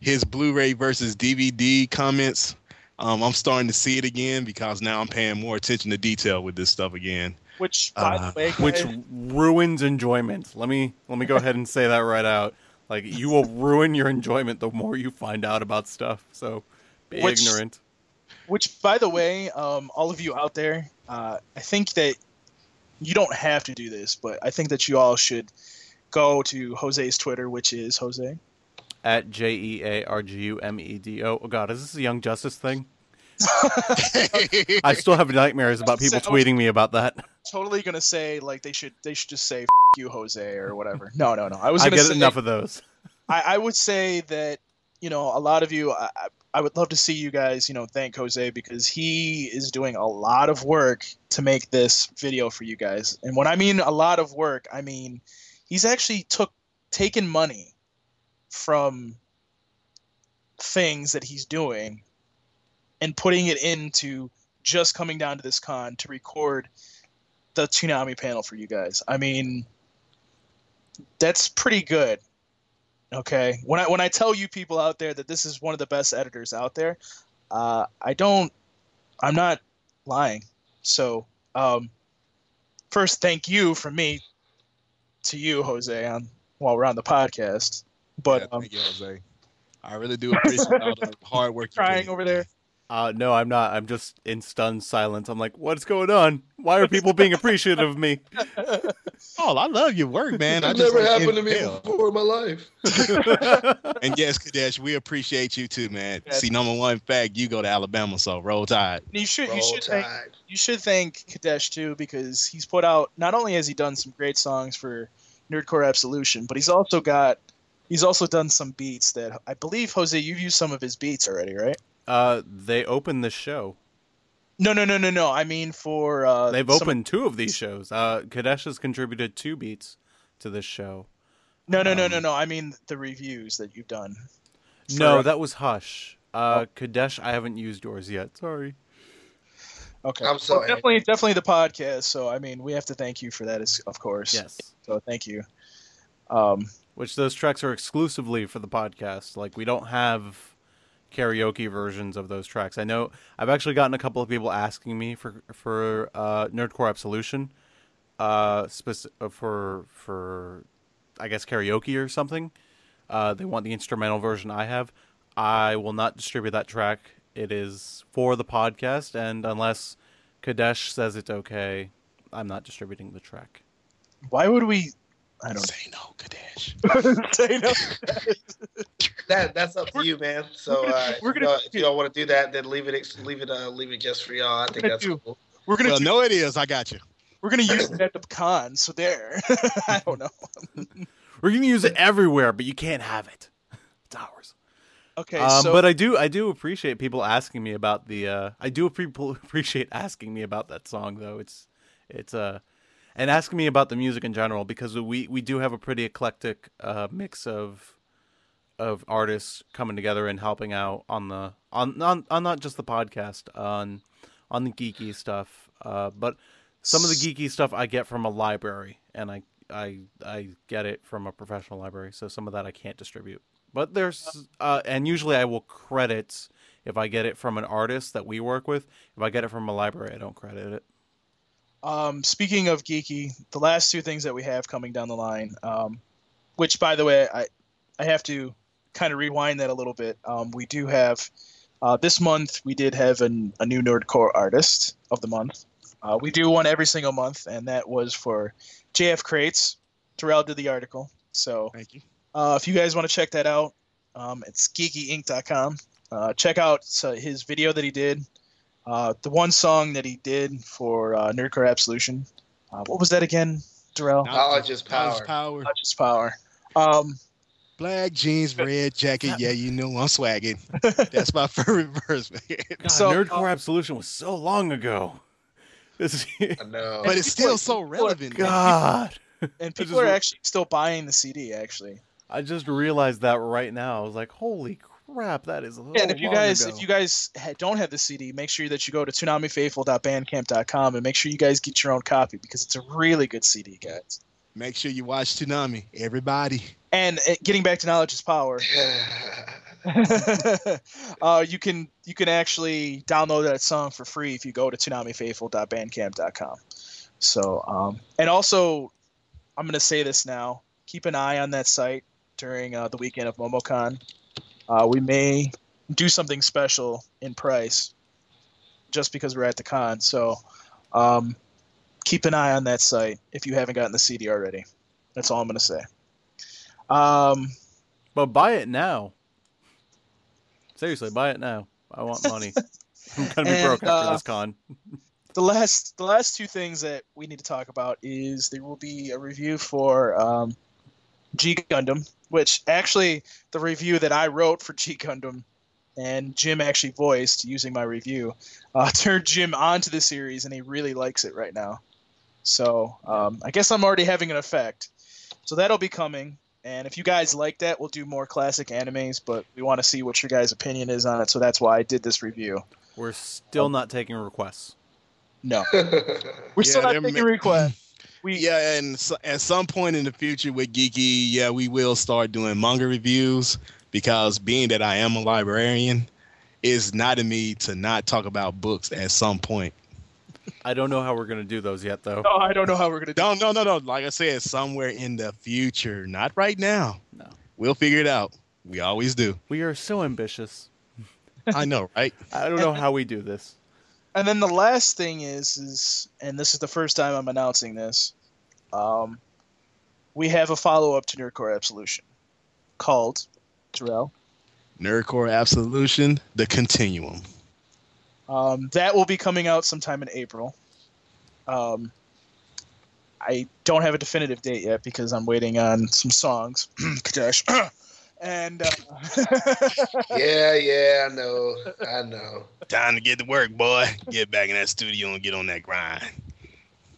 his Blu-ray versus DVD comments. Um, I'm starting to see it again because now I'm paying more attention to detail with this stuff again. which, by uh, the way, which ruins enjoyment. Let me let me go ahead and say that right out. Like you will ruin your enjoyment the more you find out about stuff. So be Which- ignorant. which by the way, um, all of you out there, uh, I think that you don't have to do this, but I think that you all should go to Jose's Twitter, which is Jose. At J E A R G U M E D O. Oh God, is this a Young Justice thing? I still have nightmares about people tweeting me about that. Totally gonna say like they should they should just say F- you Jose or whatever. No, no, no. I was I get say enough of those. I, I would say that you know a lot of you I- I would love to see you guys you know thank Jose because he is doing a lot of work to make this video for you guys and when I mean a lot of work I mean he's actually took taken money from things that he's doing and putting it into just coming down to this con to record the Toonami panel for you guys. I mean that's pretty good. Okay, when I when I tell you people out there that this is one of the best editors out there, uh, I don't, I'm not lying. So, um, first, thank you from me to you, Jose, on while we're on the podcast. But Yeah, um, thank you, Jose. I really do appreciate all the hard work you put crying over there. Uh, no, I'm not. I'm just in stunned silence. I'm like, what's going on? Why are people being appreciative of me? Oh, I love your work, man. That never like happened to me inhale. before in my life. And yes, Kadesh, we appreciate you too, man. Yes. See, number one fact, you go to Alabama, so roll tide. You should you Roll should thank you should thank Kadesh too because he's put out not only has he done some great songs for Nerdcore Absolution, but he's also got he's also done some beats that I believe Jose you've used some of his beats already, right? Uh, they opened the show. No, no, no, no, no. I mean for uh, They've some- opened two of these shows. Uh, Kadesh has contributed two beats to this show. No, no, no, no, um, no. I mean the reviews that you've done. No, For- that was Hush. Uh, Kadesh, I haven't used yours yet. Sorry. Okay. I'm so Well, definitely, definitely the podcast. So I mean, we have to thank you for that, is- of course. Yes. So thank you. Um, Which those tracks are exclusively for the podcast. Like we don't have karaoke versions of those tracks. I know I've actually gotten a couple of people asking me for for uh, Nerdcore Absolution, uh, uh, for for I guess karaoke or something. Uh, they want the instrumental version I have. I will not distribute that track. It is for the podcast, and unless Kadesh says it's okay, I'm not distributing the track. why would we? I don't Say no, Kadesh. say no. That that's up to you, man. So uh, We're if you gonna- don't- if you don't want to do that, then leave it leave it uh, leave it just for y'all. I think that's do- cool. We're gonna Well, do- no, it is. I got you. we're gonna use it at the con. So there. I don't know. We're gonna use it everywhere, but you can't have it. It's ours. Okay. Um, so but I do, I do appreciate people asking me about the. Uh, I do people appreciate asking me about that song, though. It's, it's uh, and asking me about the music in general because we we do have a pretty eclectic uh, mix of of artists coming together and helping out on the on on, on not just the podcast on on the geeky stuff, uh, but some of the geeky stuff I get from a library, and I I I get it from a professional library. So some of that I can't distribute. But there's uh, and usually I will credit if I get it from an artist that we work with. If I get it from a library, I don't credit it. Um, speaking of geeky, the last two things that we have coming down the line, um, which by the way, I I have to kind of rewind that a little bit. Um, we do have uh, this month we did have an, a new nerdcore artist of the month. Uh, we do one every single month, and that was for JF Crates. Terrell did the article, so Thank you. uh, if you guys want to check that out, um, it's geekyinc.com. Uh, check out uh, his video that he did. Uh, the one song that he did for uh, Nerdcore Absolution. Uh, what was that again, Darrell? Knowledge is Knowledge power. power. Not just power. Um, Black jeans, red jacket. Yeah, you know I'm swagging. That's my favorite verse, man. God, So, Nerdcore uh, Absolution was so long ago. This is, I know. But it's still so relevant. God. and people are actually still buying the CD. Actually, I just realized that right now. I was like, holy crap, that is. a Yeah, and if you guys if you guys don't have the CD, make sure that you go to toonamifaithful.bandcamp.com and make sure you guys get your own copy because it's a really good CD, guys. Make sure you watch Toonami, everybody. And uh, getting back to knowledge is power. uh, you can you can actually download that song for free if you go to toonamifaithful.bandcamp.com. So um, and also, I'm gonna say this now. Keep an eye on that site during uh, the weekend of MomoCon. Uh, we may do something special in price just because we're at the con. So um, keep an eye on that site if you haven't gotten the CD already. That's all I'm gonna say. Um, but buy it now. Seriously, buy it now. I want money. I'm gonna be And, broke after uh, this con. the last the last two things that we need to talk about is there will be a review for um, G Gundam, which actually the review that I wrote for G Gundam and Jim actually voiced using my review uh, turned Jim onto the series and he really likes it right now. So um, I guess I'm already having an effect. So that'll be coming. And if you guys like that, we'll do more classic animes, but we want to see what your guys' opinion is on it. So that's why I did this review. We're still not taking requests. No, we're still not taking ma- requests. We Yeah, and so, at some point in the future with Geeky, yeah, we will start doing manga reviews because being that I am a librarian, it's not in me to not talk about books at some point. I don't know how we're gonna do those yet, though. No, I don't know how we're gonna do. No, no, no, no. Like I said, somewhere in the future, not right now. No. We'll figure it out. We always do. We are so ambitious. I know, right? I don't know how we do this. And then the last thing is, is and this is the first time I'm announcing this. Um, we have a follow up to Nerdcore Absolution called Terrell. Nerdcore Absolution, the continuum. Um, that will be coming out sometime in April. Um, I don't have a definitive date yet because I'm waiting on some songs. Kadesh. and uh, yeah, yeah, I know, I know. Time to get to work, boy. Get back in that studio and get on that grind.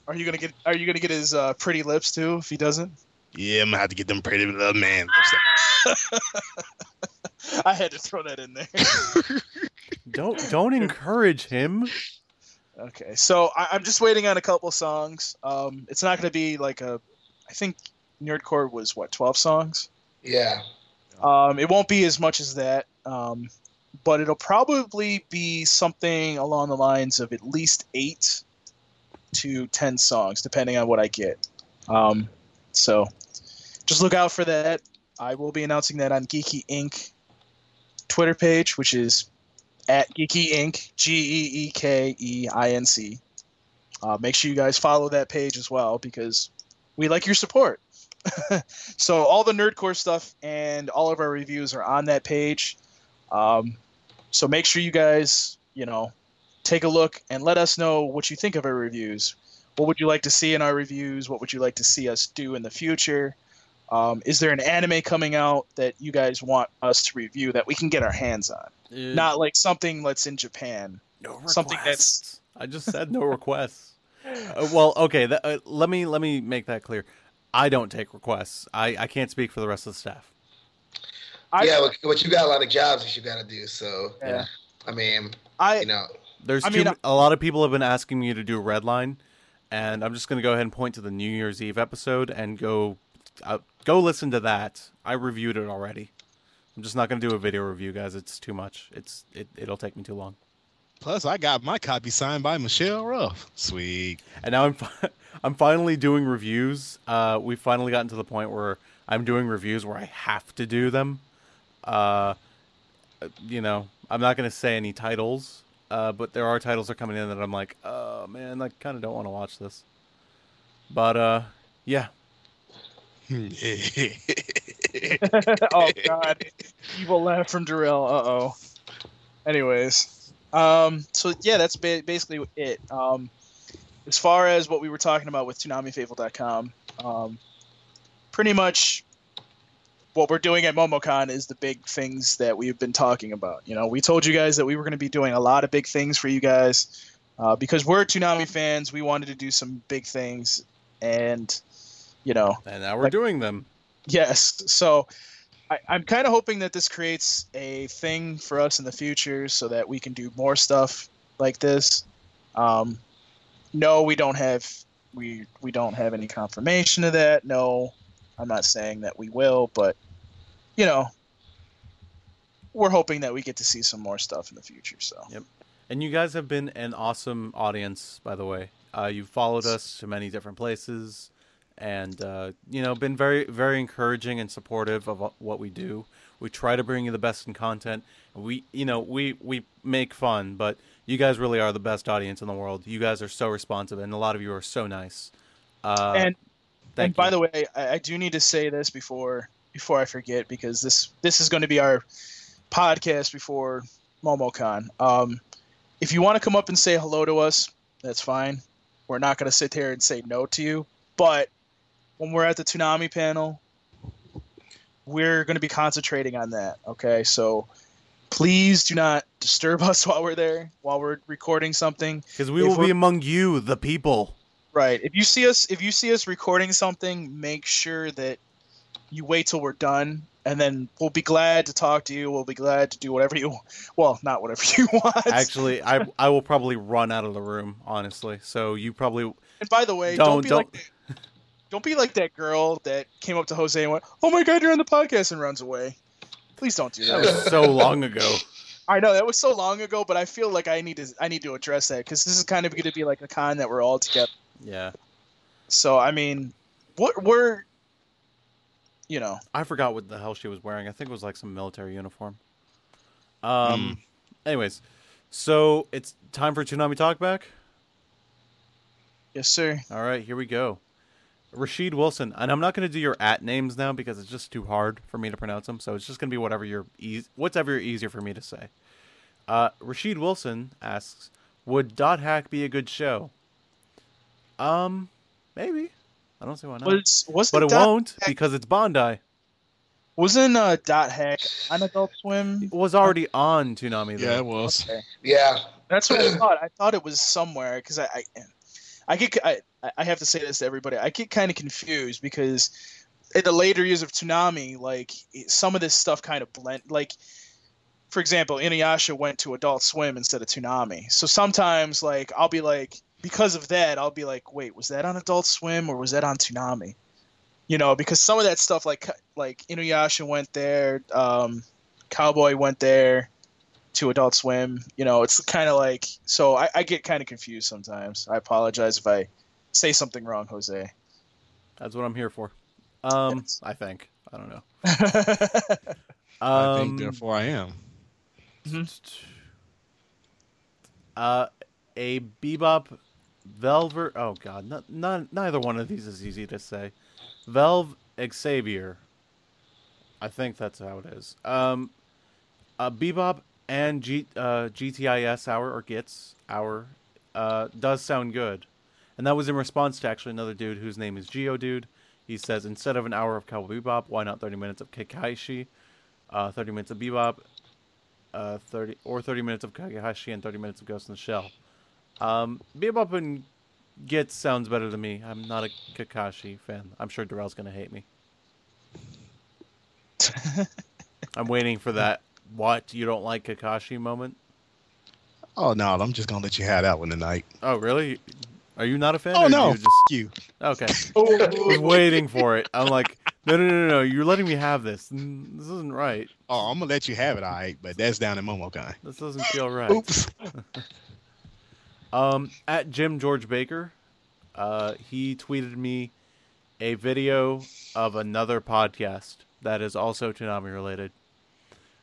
are you gonna get are you gonna get his uh, pretty lips too if he doesn't? Yeah, I'm gonna have to get them pretty little man. I had to throw that in there. Don't don't encourage him. Okay, so I, I'm just waiting on a couple songs. Um, it's not going to be like a. I think Nerdcore was what 12 songs. Yeah, Um, it won't be as much as that, um, but it'll probably be something along the lines of at least eight to ten songs, depending on what I get. Um, so just look out for that. I will be announcing that on Geeky Inc. Twitter page, which is at Geeky Inc. G E E K E I N C. Uh, make sure you guys follow that page as well because we like your support. so all the nerdcore stuff and all of our reviews are on that page. Um, so make sure you guys, you know, take a look and let us know what you think of our reviews. What would you like to see in our reviews? What would you like to see us do in the future? Um, is there an anime coming out that you guys want us to review that we can get our hands on? Not like something that's in Japan. no something requests. I just said no requests. Uh, well, okay. That, uh, let me let me make that clear. I don't take requests. I, I can't speak for the rest of the staff. I, yeah. But, but you got a lot of jobs that you got to do. So Yeah. I mean, I you know, There's I too, mean, m- a lot of people have been asking me to do Redline, and I'm just going to go ahead and point to the New Year's Eve episode and go uh, go listen to that. I reviewed it already. I'm just not going to do a video review, guys. It's too much. It's it, it'll take me too long. Plus, I got my copy signed by Michelle Ruff. Sweet. And now I'm fi- I'm finally doing reviews. Uh, we've finally gotten to the point where I'm doing reviews where I have to do them. Uh, you know, I'm not going to say any titles, uh, but there are titles that are coming in that I'm like, oh man, I kind of don't want to watch this. But uh, yeah, oh god, evil laugh from Darrell. Uh oh. Anyways, um, so yeah, that's ba- basically it. Um, as far as what we were talking about with ToonamiFaithful.com, um, pretty much what we're doing at MomoCon is the big things that we've been talking about. You know, we told you guys that we were going to be doing a lot of big things for you guys uh, because we're Toonami fans. We wanted to do some big things, and you know, and now we're Like- doing them. Yes. So I, I'm kind of hoping that this creates a thing for us in the future so that we can do more stuff like this. Um, no, we don't have we we don't have any confirmation of that. No, I'm not saying that we will, but you know, we're hoping that we get to see some more stuff in the future. So Yep. And you guys have been an awesome audience, by the way. Uh, you've followed us to many different places, and uh, you know, been very, very encouraging and supportive of what we do. We try to bring you the best in content. We, you know, we we make fun, but you guys really are the best audience in the world. You guys are so responsive, and a lot of you are so nice. Uh, and and by you. the way, I, I do need to say this before before I forget because this this is going to be our podcast before MomoCon. Um, if you want to come up and say hello to us, that's fine. We're not going to sit here and say no to you. But when we're at the Toonami panel, we're going to be concentrating on that. Okay, so please do not disturb us while we're there, while we're recording something. because we if will be among you, the people. Right. If you see us, if you see us recording something, make sure that you wait till we're done, and then we'll be glad to talk to you. We'll be glad to do whatever you, well, not whatever you want. Actually, I I will probably run out of the room, honestly. So you probably and by the way, don't, don't be don't. like, don't be like that girl that came up to Jose and went, "Oh my God, you're on the podcast," and runs away. Please don't do That that. was so long ago. I know that was so long ago, but I feel like I need to, I need to address that because this is kind of going to be like a con that we're all together. Yeah, So I mean, what we're, you know, I forgot what the hell she was wearing. I think it was like some military uniform. Um. Anyways, so it's time for Toonami Talkback. yes, sir. All right, here we go. Rashid Wilson, and I'm not going to do your at names now because it's just too hard for me to pronounce them. So it's just going to be whatever you're easy, whatever easier for me to say. Uh, Rashid Wilson asks, "Would Dot Hack be a good show?" Um, maybe. I don't see why not. Was was but it Dot won't Hack- because it's Bandai. Wasn't uh, Dot Hack on Adult Swim? It was already on Toonami. Yeah, it was. Okay. Yeah. That's what I thought. I thought it was somewhere because I, I, I get I, I have to say this to everybody. I get kind of confused because in the later years of Toonami, like some of this stuff kind of blend. Like, for example, Inuyasha went to Adult Swim instead of Toonami. So sometimes, like, I'll be like, because of that, I'll be like, wait, was that on Adult Swim or was that on Toonami? You know, because some of that stuff, like like Inuyasha went there, um, Cowboy went there to Adult Swim. You know, it's kind of like so. I, I get kind of confused sometimes. I apologize if I say something wrong, Jose. That's what I'm here for. Um, Yes. I think. I don't know. I Um, think therefore I am. Uh, a bebop, Velver. Oh God, not, not neither one of these is easy to say. Velv Xavier. I think that's how it is. Um, uh, bebop and G, uh, GITS hour or gets hour, uh, does sound good, and that was in response to actually another dude whose name is Geodude. He says instead of an hour of Cowboy Bebop, why not thirty minutes of Kakashi, uh, thirty minutes of Bebop, uh, 30 or 30 minutes of Kagahashi and 30 minutes of Ghost in the Shell. Um, Bebop and Git sounds better to me. I'm not a Kakashi fan. I'm sure Darrell's gonna hate me. I'm waiting for that. What you don't like Kakashi moment? Oh no, I'm just gonna let you have that one tonight. Oh really? Are you not a fan? Oh no, just you. okay. I was waiting for it. I'm like, no, no, no, no, no. You're letting me have this. This isn't right. Oh, I'm gonna let you have it, all right. But that's down in MomoCon. This doesn't feel right. Oops. Um, at Jim George Baker, uh, he tweeted me a video of another podcast that is also Toonami related,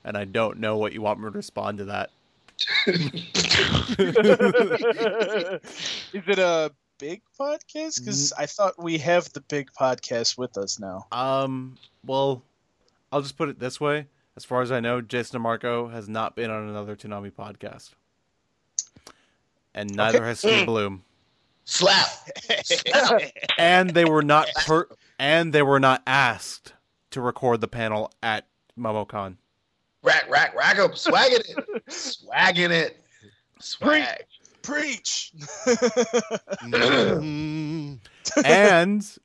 and I don't know what you want me to respond to that. Is it a big podcast? Because I thought we have the big podcast with us now. Um, well, I'll just put it this way: as far as I know, Jason DeMarco has not been on another Toonami podcast, and neither has Steve Blum. Slap. and they were not per- and they were not asked to record the panel at MomoCon. Rack, rack, rack up. Swagging it. Swagging it. Swag. Preach. Mm, and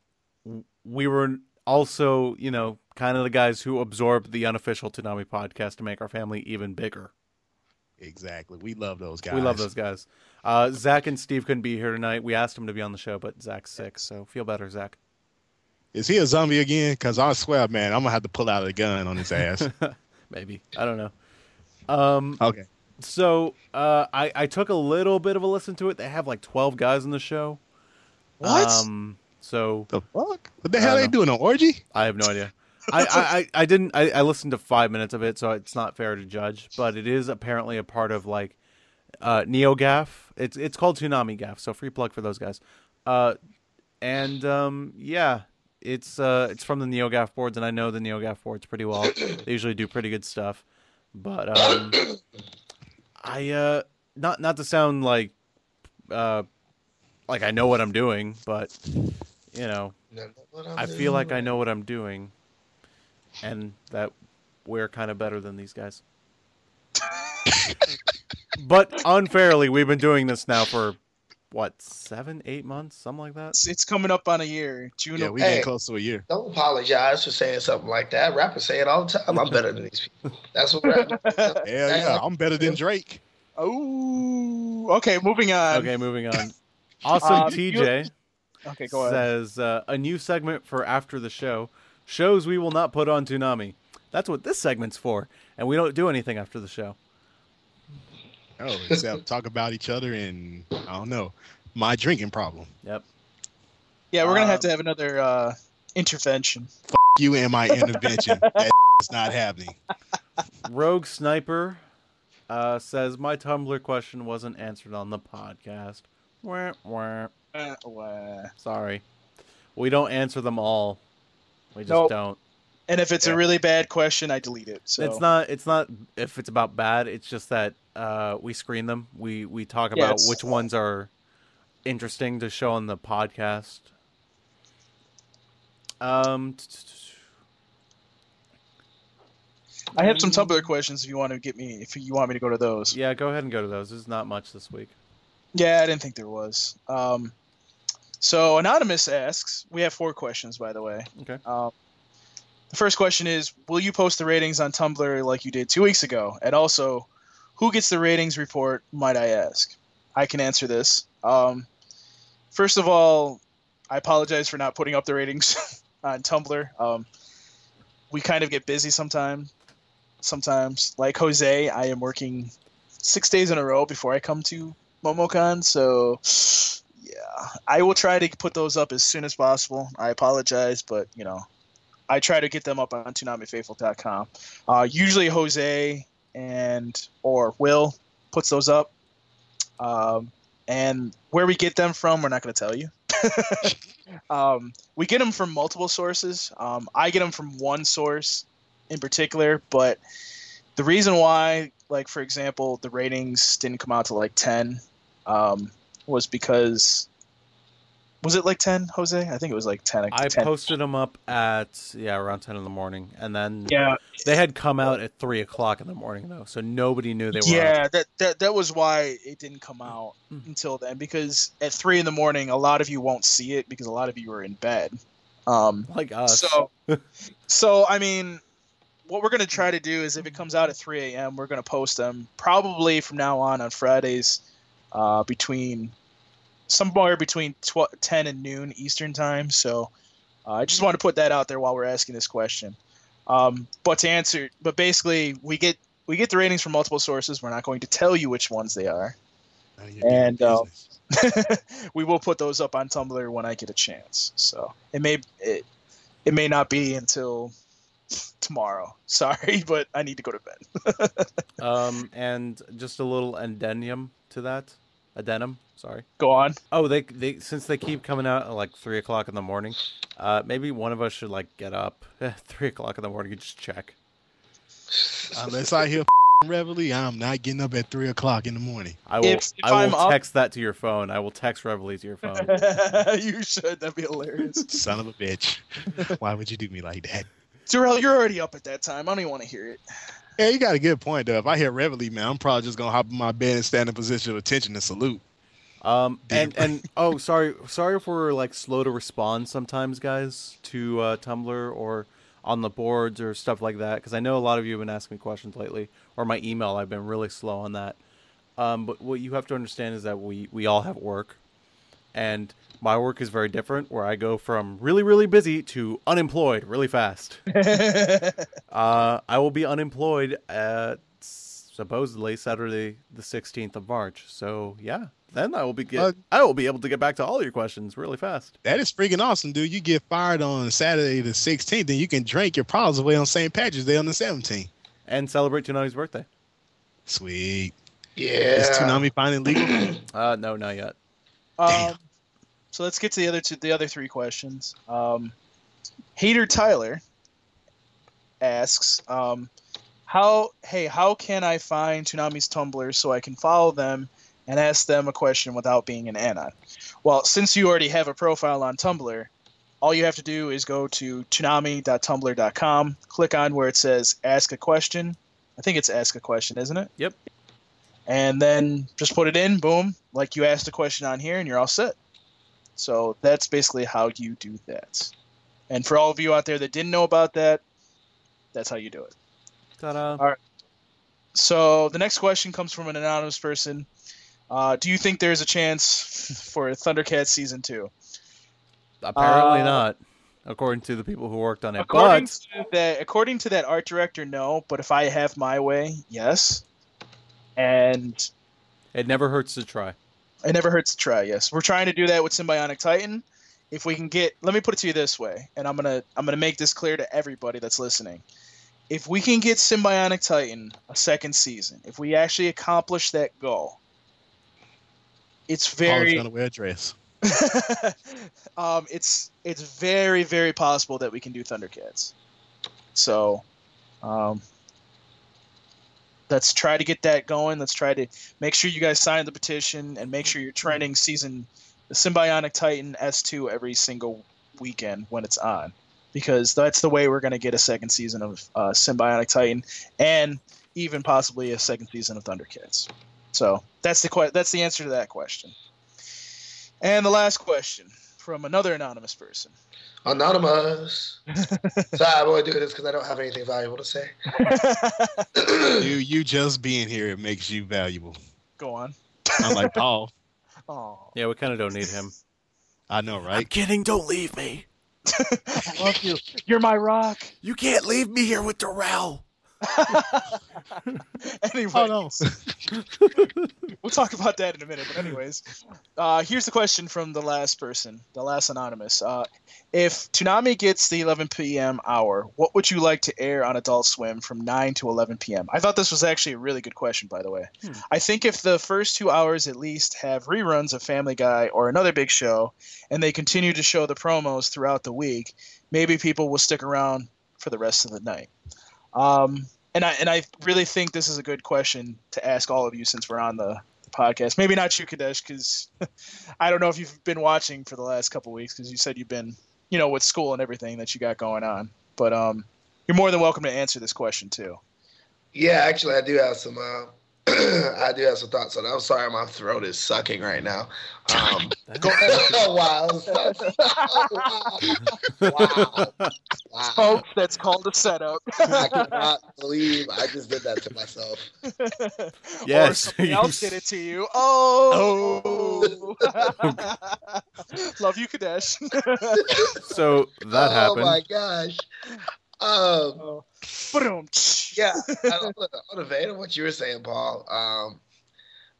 we were also, you know, kind of the guys who absorbed the unofficial Toonami podcast to make our family even bigger. Exactly. We love those guys. We love those guys. Uh, Zach and Steve couldn't be here tonight. We asked him to be on the show, but Zach's sick, so feel better, Zach. Is he a zombie again? Because I swear, man, I'm gonna have to pull out a gun on his ass. Maybe I don't know. Um, okay. So uh, I I took a little bit of a listen to it. They have like twelve guys in the show. What? Um, so The fuck? What the hell don't they doing? An orgy? I have no idea. I, I, I, I didn't I, I listened to five minutes of it, so it's not fair to judge. But it is apparently a part of like uh, NeoGaf. It's it's called Toonami Gaff, so free plug for those guys. Uh, and um, yeah, it's uh, it's from the NeoGaf boards, and I know the NeoGaf boards pretty well. they usually do pretty good stuff. But um, I uh, not not to sound like uh, like I know what I'm doing, but you know, I feel like I know what I'm doing, and that we're kind of better than these guys. but unfairly, we've been doing this now for what seven, eight months, something like that. It's, it's coming up on a year. June. Yeah, of- we Hey. getting close to a year. Don't apologize for saying something like that. Rappers say it all the time. I'm better than these people. That's what rappers. Hell yeah, I'm better than Drake. oh, okay. Moving on. Okay, moving on. Awesome Um, TJ Okay, go ahead. says uh, a new segment for after the show shows we will not put on Toonami. That's what this segment's for, and we don't do anything after the show. Oh, except talk about each other and I don't know my drinking problem. Yep. Yeah, we're gonna have to have another uh, intervention. You and my intervention. that is not happening. Rogue Sniper uh, says my Tumblr question wasn't answered on the podcast. Wah, wah. Uh, wah. Sorry, we don't answer them all. We just Nope. don't. And if it's Yeah. a really bad question, I delete it. So It's not. It's not if it's about bad. It's just that uh, we screen them. We we talk Yeah, about which ones are interesting to show on the podcast. Um, I have some Tumblr questions if you want to get me if you want me to go to those. yeah, go ahead and go to those. There's not much this week. Yeah, I didn't think there was. Um, so anonymous asks. We have four questions, by the way. Okay. Um, the first question is: Will you post the ratings on Tumblr like you did two weeks ago? And also, who gets the ratings report? Might I ask? I can answer this. Um, first of all, I apologize for not putting up the ratings on Tumblr. Um, we kind of get busy sometime. Sometimes, like Jose, I am working six days in a row before I come to MomoCon. So, yeah, I will try to put those up as soon as possible. I apologize, but you know, I try to get them up on ToonamiFaithful.com. Uh, usually, Jose and or Will puts those up. Um, and where we get them from, we're not going to tell you. um, we get them from multiple sources. Um, I get them from one source in particular, but the reason why, like for example, the ratings didn't come out to like ten, um, was because was it like ten, Jose? I think it was like ten. I 10. posted them up at yeah around ten in the morning, and then Yeah, they had come out at three o'clock in the morning though, so nobody knew they were. yeah. That, that that was why it didn't come out Mhm. until then because at three in the morning, a lot of you won't see it because a lot of you are in bed. Um, like us. So, so I mean, what we're gonna try to do is if it comes out at 3 a.m., we're gonna post them probably from now on on Fridays, uh, between somewhere between tw- 10 and noon Eastern time. So, uh, I just want to put that out there while we're asking this question. Um, but to answer, but basically, we get we get the ratings from multiple sources. We're not going to tell you which ones they are. None of your damn And, uh, we will put those up on Tumblr when I get a chance. So it may it, it may not be until tomorrow. Sorry, but I need to go to bed. Um, and just a little addendum to that. Addendum, sorry. Go on. Oh, they they since they keep coming out at like three o'clock in the morning, uh, maybe one of us should like get up at three o'clock in the morning and just check. Unless I hear Reveille, I'm not getting up at three o'clock in the morning. I will If- if I will I'm up- text that to your phone. I will text Reveille to your phone. you should. That'd be hilarious. Son of a bitch. Why would you do me like that? Darrell, you're already up at that time. I don't even want to hear it. Yeah, you got a good point though. If I hear Reveille, man, I'm probably just gonna hop in my bed and stand in position of attention and salute. Um, and and oh, sorry, sorry if we're like slow to respond sometimes, guys, to uh, Tumblr or on the boards or stuff like that. Because I know a lot of you have been asking me questions lately, or my email. I've been really slow on that. Um, but what you have to understand is that we we all have work, and my work is very different. Where I go from really really busy to unemployed really fast. Uh, I will be unemployed at supposedly Saturday the sixteenth of March. So yeah, then I will be get, Uh, I will be able to get back to all your questions really fast. That is freaking awesome, dude. You get fired on Saturday the 16th, and you can drink your problems away on St. Patrick's Day on the 17th. And celebrate Toonami's birthday. Sweet. Yeah. Is Toonami finally legal? Uh, no, not yet. Damn. Um, so let's get to the other two, the other three questions. Um, Hater Tyler asks, um, "How hey, how can I find Toonami's Tumblr so I can follow them and ask them a question without being an anon?" Well, since you already have a profile on Tumblr, all you have to do is go to toonami.tumblr.com, click on where it says "Ask a Question." I think it's "Ask a Question," isn't it? Yep. And then just put it in, boom, like you asked a question on here, and you're all set. So that's basically how you do that. And for all of you out there that didn't know about that, that's how you do it. Ta-da. So the next question comes from an anonymous person. Uh, do you think there's a chance for Thundercats season two? Apparently uh, not, according to the people who worked on it. According But to that, according to that art director, no. But if I have my way, yes. And it never hurts to try. It never hurts to try. Yes, we're trying to do that with Symbionic Titan. If we can get, let me put it to you this way, and I'm gonna I'm gonna make this clear to everybody that's listening. If we can get Symbionic Titan a second season, if we actually accomplish that goal, it's very gonna wear a dress. um, it's it's very very possible that we can do Thundercats. So, um, let's try to get that going. Let's try to make sure you guys sign the petition and make sure you're trending season the Symbionic Titan S2 every single weekend when it's on, because that's the way we're going to get a second season of uh, Symbionic Titan and even possibly a second season of Thundercats. So that's the que- that's the answer to that question. And the last question from another anonymous person. Anonymous. Sorry, I'm only doing this because I don't have anything valuable to say. You you just being here it makes you valuable. Go on. I'm like Paul. Oh, Yeah, we kind of don't need him. I know, right? I'm right? kidding. Don't leave me. I love you. You're my rock. You can't leave me here with Darrell. anyway, Oh no. we'll talk about that in a minute. But anyways, uh, here's the question from the last person, the last anonymous. Uh, if Toonami gets the 11 p.m. hour, what would you like to air on Adult Swim from 9 to 11 p.m.? I thought this was actually a really good question, by the way. Hmm. I think if the first two hours at least have reruns of Family Guy or another big show, and they continue to show the promos throughout the week, maybe people will stick around for the rest of the night. Um, and I and I really think this is a good question to ask all of you since we're on the, podcast. Maybe not you, Kadesh, because I don't know if you've been watching for the last couple weeks because you said you've been, you know, with school and everything that you got going on. But um, you're more than welcome to answer this question too. Yeah, actually, I do have some. Uh, I do have some thoughts on it. I'm sorry, my throat is sucking right now. Um, wow, wow, wow, wow. Folks, that's called a setup. I cannot believe I just did that to myself. or Yes, somebody you else did it to you. Oh, love you, Kadesh. So that oh happened. Oh, my gosh. Um, Oh. Yeah, on the- on the vein of what you were saying, Paul, um,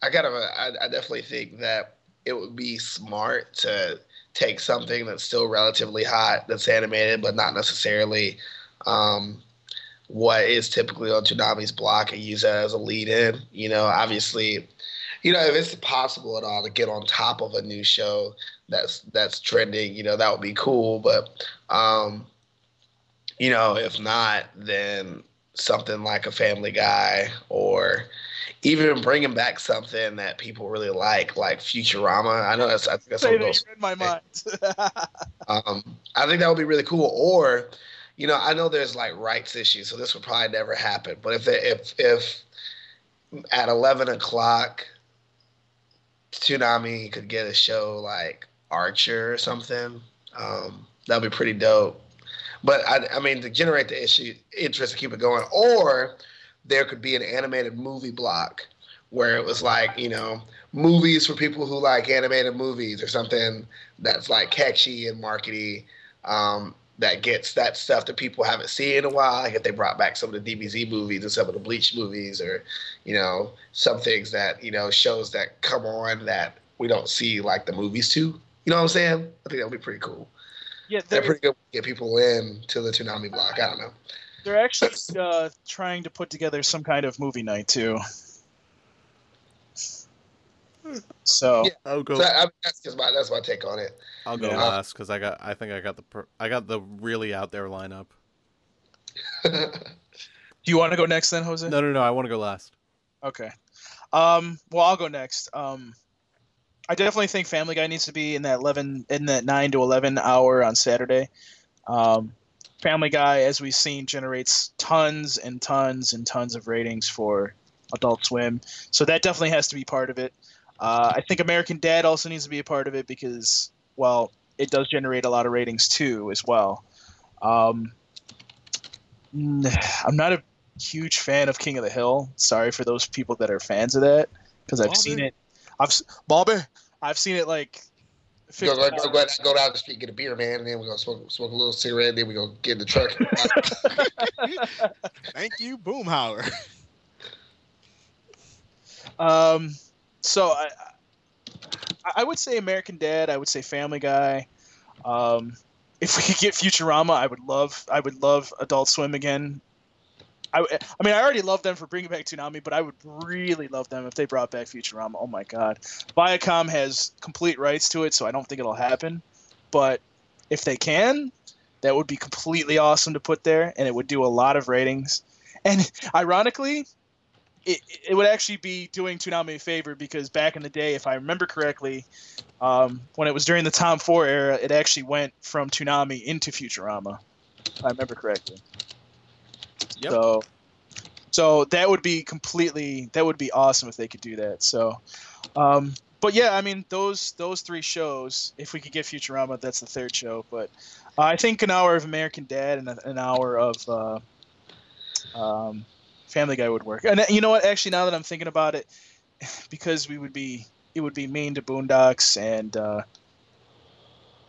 I kind of, I, I definitely think that it would be smart to take something that's still relatively hot, that's animated, but not necessarily um, what is typically on Toonami's block, and use that as a lead-in. You know, obviously, you know, if it's possible at all to get on top of a new show that's that's trending, you know, that would be cool. But um, you know, if not, then something like a Family Guy or even bringing back something that people really like, like Futurama. I know that's I think that's Say that read my mind. Um, I think that would be really cool. Or, you know, I know there's like rights issues, so this would probably never happen. But if if if at eleven o'clock Toonami could get a show like Archer or something. Um, that'd be pretty dope. But I, I mean, to generate the issue interest to keep it going, or there could be an animated movie block where it was like you know movies for people who like animated movies or something that's like catchy and markety um, that gets that stuff that people haven't seen in a while. Like if they brought back some of the DBZ movies and some of the Bleach movies, or you know some things that you know shows that come on that we don't see like the movies too. You know what I'm saying? I think that would be pretty cool. Yeah, They're they're, pretty good to get people in to the Toonami block. I don't know. they're actually uh, trying to put together some kind of movie night too. So Yeah. I'll go. So I, I, that's just my that's my take on it. I'll go Yeah. last because I got. I think I got the. Per- I got the really out there lineup. do you want to go next then, Jose? No, no, no. I want to go last. Okay. Um, well, I'll go next. Um, I definitely think Family Guy needs to be in that eleven, in that nine to eleven hour on Saturday. Um, Family Guy, as we've seen, generates tons and tons and tons of ratings for Adult Swim, so that definitely has to be part of it. Uh, I think American Dad also needs to be a part of it because, well, it does generate a lot of ratings too, as well. Um, I'm not a huge fan of King of the Hill. Sorry for those people that are fans of that because I've Bobby? seen it. I've Bobby. I've seen it like. Go, go, go, go, go down the street, get a beer, man, and then we're gonna smoke, smoke a little cigarette, and then we're gonna get in the truck. Thank you, Boomhauer. Um, so I, I- I would say American Dad. I would say Family Guy. Um, if we could get Futurama, I would love. I would love Adult Swim again. I, I mean, I already love them for bringing back Toonami, but I would really love them if they brought back Futurama. Oh my God, Viacom has complete rights to it, so I don't think it'll happen. But if they can, that would be completely awesome to put there, and it would do a lot of ratings. And ironically, it, it would actually be doing Toonami a favor because back in the day, if I remember correctly, um, when it was during the Tom Four era, it actually went from Toonami into Futurama. I remember correctly. Yep. So, so that would be completely that would be awesome if they could do that. So, um, but yeah, I mean those those three shows. If we could get Futurama, that's the third show. But uh, I think an hour of American Dad and an hour of uh, um, Family Guy would work. And you know what? Actually, now that I'm thinking about it, because we would be it would be mean to Boondocks and uh,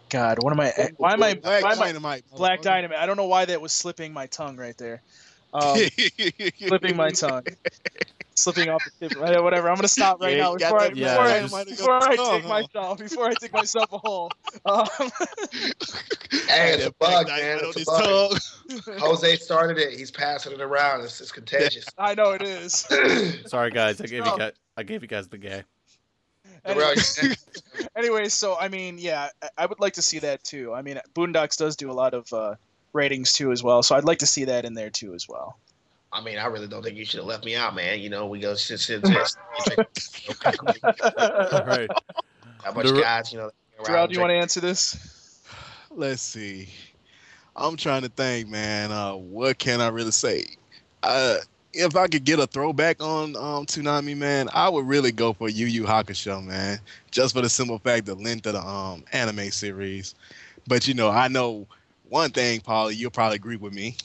God, what am I? Why am I? Black why am I Dynamite. Black. Dynamite. I don't know why that was slipping my tongue right there. Um, slipping my tongue. Slipping off the tip. Whatever. I'm gonna stop right Yeah, now you got before I, that Yeah, before, I, just- before I tongue, dig huh? myself before I dig myself a hole. Um, Hey, it's a bug, man. Dynamite It's a bug. Jose started it. He's passing it around. It's, it's contagious. I know it is. Sorry, guys. I gave you guys. I gave you guys the gay. Anyway, anyway, so I mean, yeah, I, I would like to see that too. I mean, Boondocks does do a lot of uh, ratings too as well, so I'd like to see that in there too as well. I mean, I really don't think you should have left me out, man. You know, we go sit, sit, sit. All right. How much The- guys, you know, Gerald, do you want to answer this? Let's see. I'm trying to think, man. Uh, what can I really say? Uh, if I could get a throwback on um, Toonami, man, I would really go for Yu Yu Hakusho, man. Just for the simple fact the length of the um, anime series. But you know, I know one thing, Paul. You'll probably agree with me.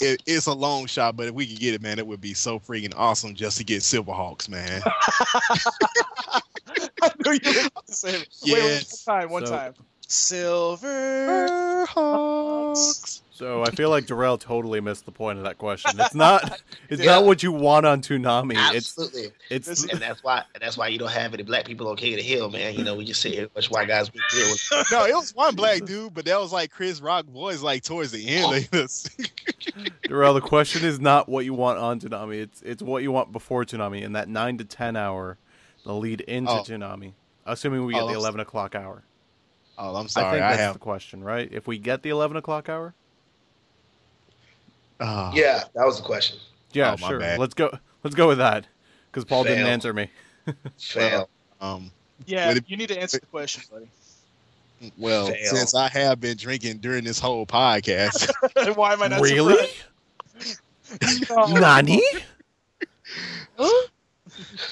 It, it's a long shot, but if we could get it, man, it would be so freaking awesome just to get Silverhawks, man. I knew you were going to say it. Wait, wait, Yes. one time, one So- time. Silverhawks. So I feel like Darrell totally missed the point of that question. It's not. It's Yeah. not what you want on Toonami. Absolutely. It's. This- And that's why and that's why you don't have any black people on King of the Hill, man. You know, we just sit here, bunch of white guys. We deal with No, it was one black dude, but that was like Chris Rock voice, like towards the end of this. Darrell, the question is not what you want on Toonami. It's it's what you want before Toonami in that nine to ten hour, the lead into Oh. Toonami. Assuming we get Oh, the eleven o'clock hour. Oh, I'm I sorry. think I, that's have. the question, right? If we get the eleven o'clock hour, Oh, Yeah, that was the question. yeah, Oh, sure. bad. Let's go. Let's go with that because Paul didn't answer me. Fail. Um. Yeah, Would it- you need to answer the question, buddy. Well, Fail. since I have been drinking during this whole podcast, Why am I not Really? surprised? No. Nani?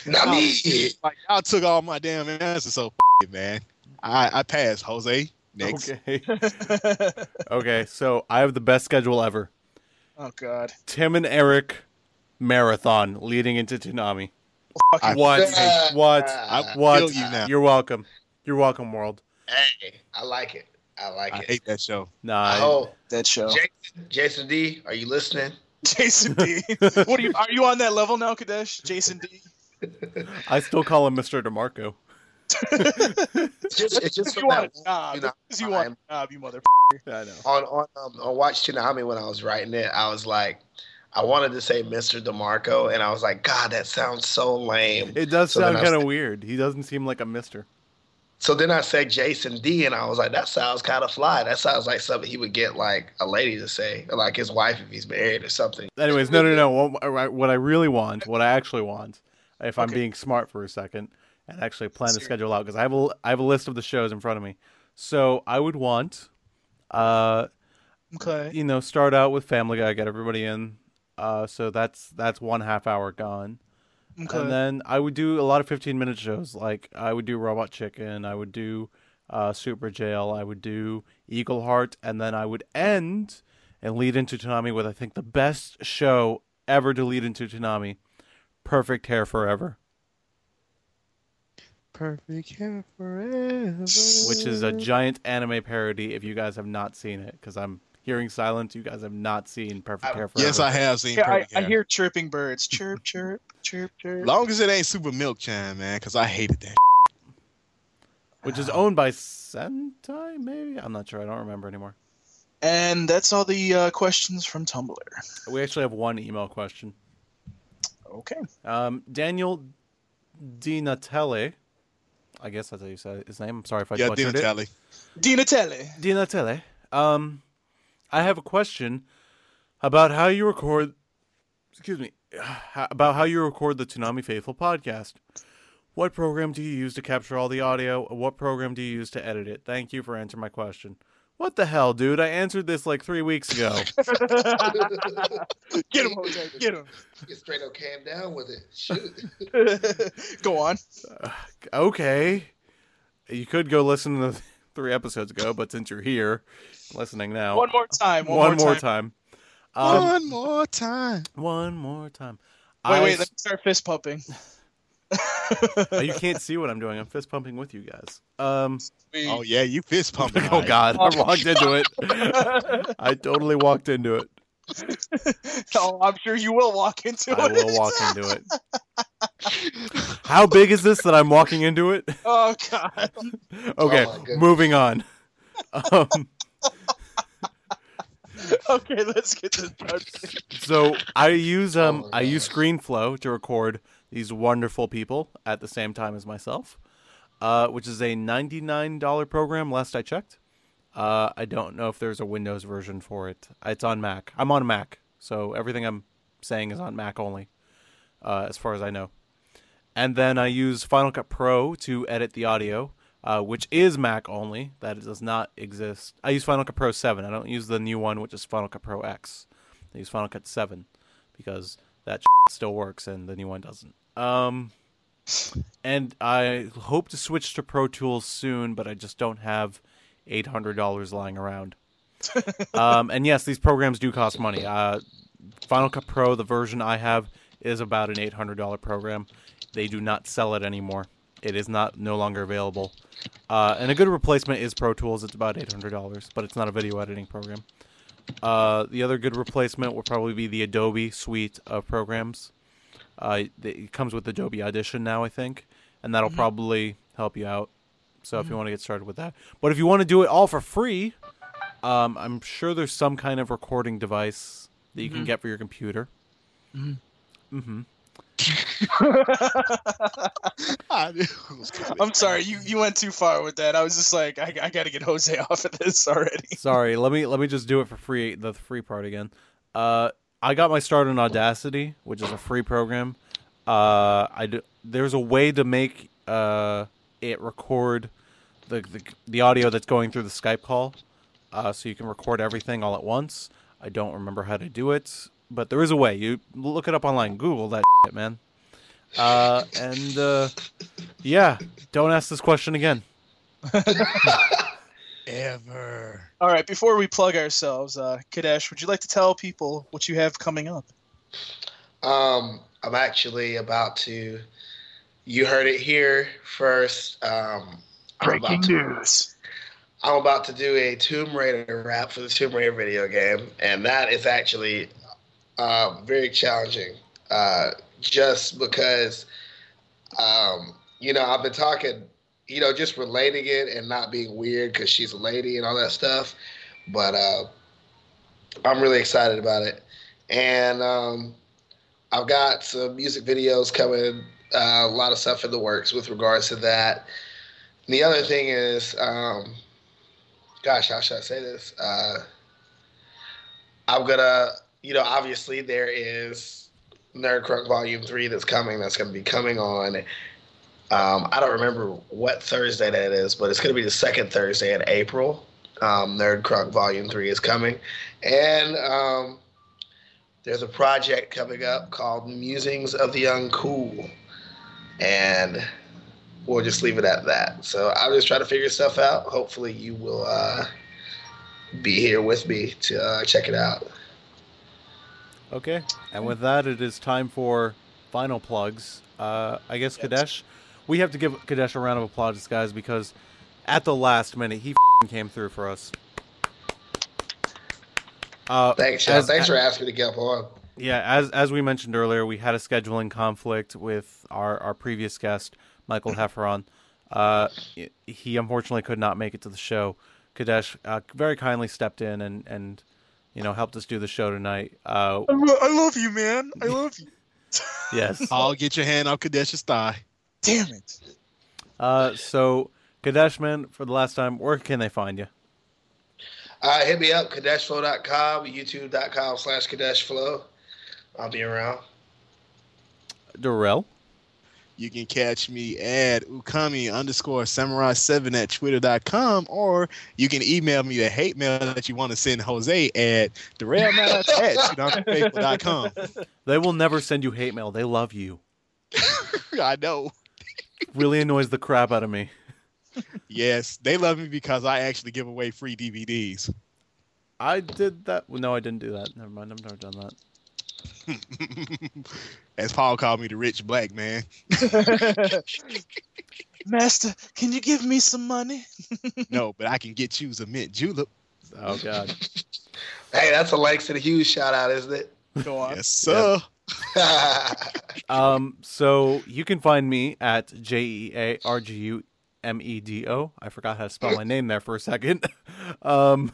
Not me. Like y'all took all my damn answers, so it, man. I I passed. Jose next. Okay. okay. So I have the best schedule ever. Oh God. Tim and Eric marathon leading into Toonami. I- What? Uh, What? I What? you now. You're welcome. You're welcome, world. Hey, I like it. I like I it. hate that show. Nah. I I- That show. Jason, Jason D, are you listening? Jason D. What are you? Are you on that level now, Kadesh? Jason D. I still call him Mr. DeMarco. It's just, it's just you from want that a job? you know, Because you want I'm- a job, you mother. I know. on on um, on Watch Tsunami when I was writing it, I was like, I wanted to say Mr. DeMarco, and I was like, God, that sounds so lame. It does So sound kind of weird. He doesn't seem like a mister. So then I said Jason D, and I was like, that sounds kind of fly. That sounds like something he would get like a lady to say, or like his wife if he's married or something. Anyways, no, no, no. What, I- what I really want, what I actually want, if I'm Okay. being smart for a second and actually plan the schedule out, because I have a, I have a list of the shows in front of me. So I would want, uh, Okay. you know, start out with Family Guy, get everybody in. Uh, so that's that's one half hour gone. Okay. And then I would do a lot of 15 minute shows. Like I would do Robot Chicken, I would do uh, Super Jail, I would do Eagle Heart, and then I would end and lead into Toonami with I think the best show ever to lead into Toonami, Perfect Hair Forever, Perfect hair forever. which is a giant anime parody. If you guys have not seen it, because I'm hearing silence, you guys have not seen Perfect Hair Forever. Yes, I have seen. Yeah, I, Perfect I Hair. hear chirping birds. Chirp, chirp, chirp, chirp. Long as it ain't Super Milk Chan, man, because I hated that. which is owned by Sentai, maybe I'm not sure. I don't remember anymore. And that's all the uh, questions from Tumblr. We actually have one email question. Okay. Um, Daniel Dinatelli, I guess that's how you said his name. I'm sorry if I yeah, butchered Dina it. Tally. Dina Telly. Dinatelli. Um, I have a question about how you record. Excuse me. About how you record the Toonami Faithful podcast. What program do you use to capture all the audio? What program do you use to edit it? Thank you for answering my question. What the hell, dude? I answered this like three weeks ago. Get him, Jose. Get him. Get straight up cam down with it. Shoot. Go on. okay. You could go listen to the three episodes ago, but since you're here, listening now, One more time. One, one more, more time. time. Um, One more time. one more time. Wait, I wait. s- Let me start fist pumping. Oh, you can't see what I'm doing. I'm fist pumping with you guys. Um. Oh yeah, you fist pumping. Oh. God, I walked into it. I totally walked into it. oh, I'm sure you will walk into I it. I will walk into it. How big is this that I'm walking into it? Oh God. Okay, my goodness. moving on. Um, Okay, let's get this done. so I use um Oh I use. ScreenFlow to record these wonderful people at the same time as myself, uh, which is a ninety nine dollar program. Last I checked, uh, I don't know if there's a Windows version for it. It's on Mac. I'm on Mac, so everything I'm saying is on Mac only, uh, as far as I know. And then I use Final Cut Pro to edit the audio, uh, which is Mac only. That does not exist. I use Final Cut Pro 7. I don't use the new one, which is Final Cut Pro X. I use Final Cut 7 because that still works and the new one doesn't. Um, and I hope to switch to Pro Tools soon, but I just don't have $800 lying around. um, and yes, these programs do cost money. Uh, Final Cut Pro, the version I have, is about an $800 program. They do not sell it anymore. It is not no longer available. Uh, and a good replacement is Pro Tools. It's about $800, but it's not a video editing program. Uh, the other good replacement would probably be the Adobe suite of programs. Uh, it comes with Adobe Audition now, I think, and that'll probably help you out. So if you want to get started with that, but if you want to do it all for free, um, I'm sure there's some kind of recording device that you can get for your computer. Mm-hmm. I knew it was coming. I'm sorry, you, you went too far with that. I was just like, I, I got to get Jose off of this already. Sorry, let me let me just do it for free. The free part again. Uh, I got my start in Audacity, which is a free program. Uh, there's a way to make uh it record the the, the audio that's going through the Skype call, uh, so you can record everything all at once. I don't remember how to do it, but there is a way. You look it up online, Google that shit, man. Uh, and uh, yeah, don't ask this question again. Ever. All right, before we plug ourselves, uh, Kadesh, would you like to tell people what you have coming up? Um, I'm actually about to. You heard it here first. Um, I'm to- news. I'm about to do a Tomb Raider rap for the Tomb Raider video game, and that is actually uh, very challenging. Uh, just because, um, you know, I've been talking, you know, just relating it and not being weird because she's a lady and all that stuff. But uh, I'm really excited about it, and um, I've got some music videos coming. Uh, a lot of stuff in the works with regards to that. And the other thing is. Um, gosh, how should I say this? Uh, I'm gonna, you know, obviously there is Nerd Crunk Volume Three that's coming. That's gonna be coming on. Um, I don't remember what Thursday that is, but it's gonna be the second Thursday in April. Um, Nerd Volume Three is coming, and um, there's a project coming up called Musings of the Uncool, and we'll just leave it at that. So I'll just try to figure stuff out. Hopefully, you will uh, be here with me to uh, check it out. Okay, and with that, it is time for final plugs. Uh, I guess Kadesh, we have to give Kadesh a round of applause, guys, because at the last minute he f***ing came through for us. Uh, Thanks, as- Thanks for asking to get on. Yeah, as as we mentioned earlier, we had a scheduling conflict with our, our previous guest, Michael Hefferon. Uh, he unfortunately could not make it to the show. Kadesh uh, very kindly stepped in and, and you know helped us do the show tonight. Uh, I, lo- I love you, man. I love you. yes. I'll get your hand off Kadesh's thigh. Damn it. Uh, so Kadesh, man, for the last time, where can they find you? Uh, hit me up, kadeshflow.com, youtube.com slash kadeshflow. I'll be around. Darrell. You can catch me at ukami underscore samurai seven at twitter.com or you can email me the hate mail that you want to send Jose at derailmaps at toonamifaithful.com. They will never send you hate mail. They love you. I know. Really annoys the crap out of me. Yes, they love me because I actually give away free DVDs. I did that. No, I didn't do that. Never mind. I've never done that. As Paul called me, the rich black man. Master, can you give me some money? No, but I can get you a mint julep. Oh God. Hey, that's a Langston Hughes shout out, isn't it? Go on. Yes, sir. Um, so you can find me at J E A R G U M E D O. I forgot how to spell my name there for a second. Um,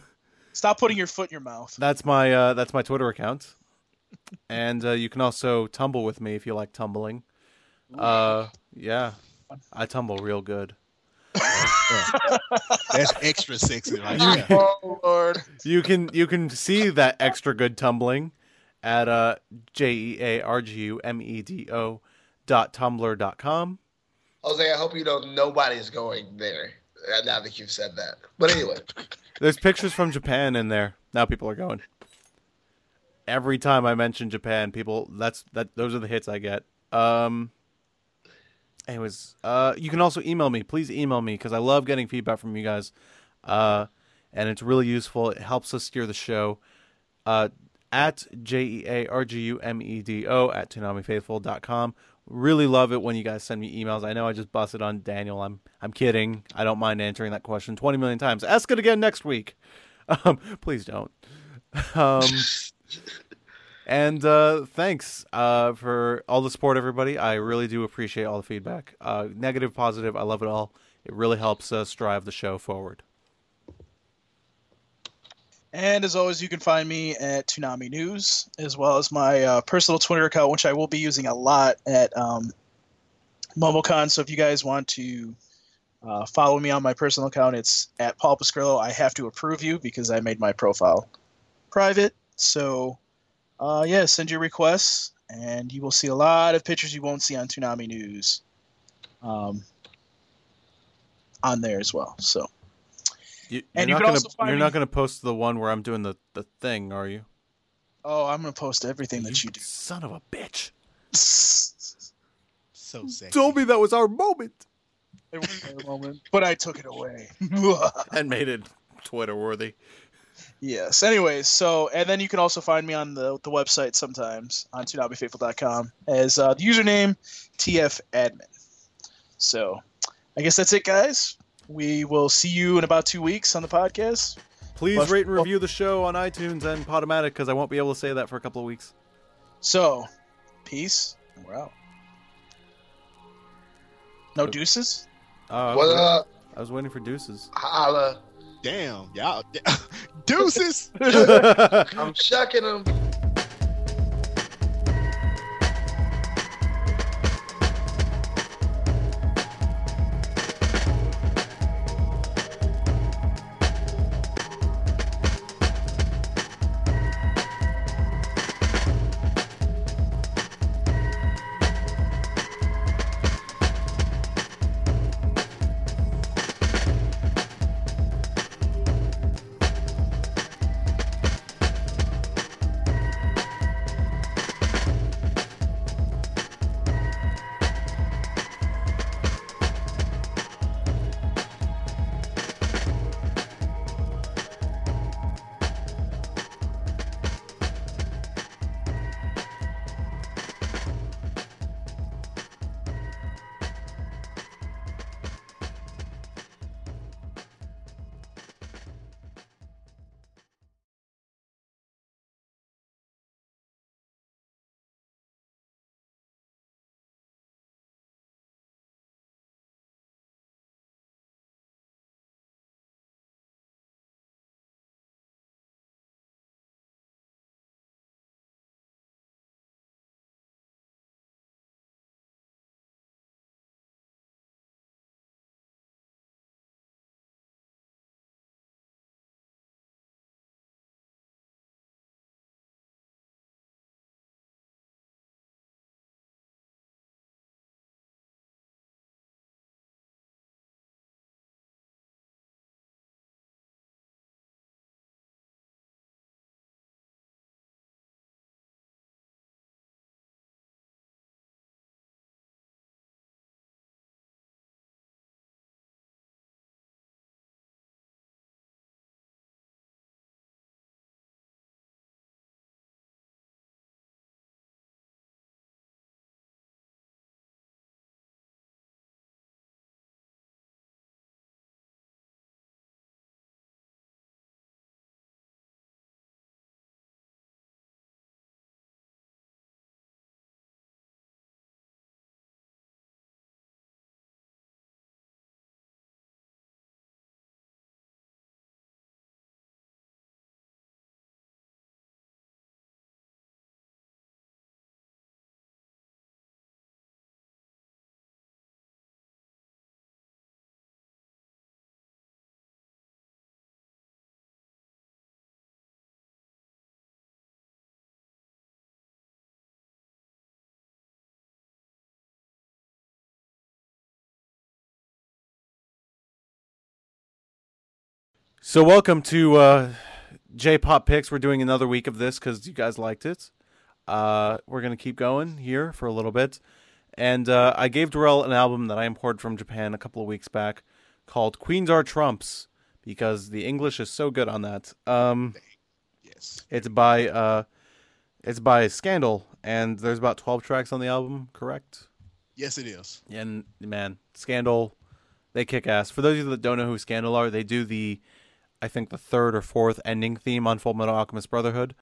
Stop putting your foot in your mouth. that's my uh, that's my Twitter account, and uh, you can also tumble with me if you like tumbling. Uh, yeah, I tumble real good. That's extra sexy right there. Oh Lord. You can you can see that extra good tumbling at uh J E A R G U M E D O dot tumblr dot com. Jose, I hope you know nobody's going there uh, now that you've said that. But anyway, There's pictures from Japan in there. Now people are going. Every time I mention Japan, people that's that those are the hits I get. Um anyways, uh you can also email me. Please email me cuz I love getting feedback from you guys. Uh and it's really useful. It helps us steer the show. Uh at J E A R G U M E D O at ToonamiFaithful.com. Really love it when you guys send me emails. I know I just busted on Daniel. I'm I'm kidding. I don't mind answering that question 20 million times. Ask it again next week. Um, please don't. Um, and uh, thanks uh, for all the support, everybody. I really do appreciate all the feedback. Uh, negative, positive, I love it all. It really helps us drive the show forward. And as always, you can find me at Toonami News, as well as my uh, personal Twitter account, which I will be using a lot at um, MomoCon. So if you guys want to uh, follow me on my personal account, it's at Paul Pascrillo. I have to approve you because I made my profile private. So uh, yeah, send your requests, and you will see a lot of pictures you won't see on Toonami News um, on there as well. So. You, And you're you not can gonna also find you're me- not gonna post the one where I'm doing the, the thing, are you? Oh, I'm gonna post everything that you do. Son of a bitch. So sexy. Told me that was our moment It was their moment, but I took it away. and made it Twitter worthy. yes. Anyways, so and then you can also find me on the the website sometimes on ToonamiFaithful.com as uh, the username tfadmin. So, I guess that's it, guys. We will see you in about two weeks on the podcast. Please Plus- rate and review the show on iTunes and Podomatic because I won't be able to say that for a couple of weeks. So, peace. and We're out. No deuces. Uh, What up? I was waiting for deuces. Holla. Damn, y'all. Deuces. I'm shucking them. So welcome to uh, J-pop picks. We're doing another week of this because you guys liked it. Uh, we're gonna keep going here for a little bit, and uh, I gave Darrell an album that I imported from Japan a couple of weeks back called "Queens Are Trumps" because the English is so good on that. Um, Yes. it's by uh, it's by Scandal, and there's about twelve tracks on the album. Correct? Yes, it is. And man, Scandal, they kick ass. For those of you that don't know who Scandal are, they do the, I think the third or fourth ending theme on Fullmetal Alchemist Brotherhood.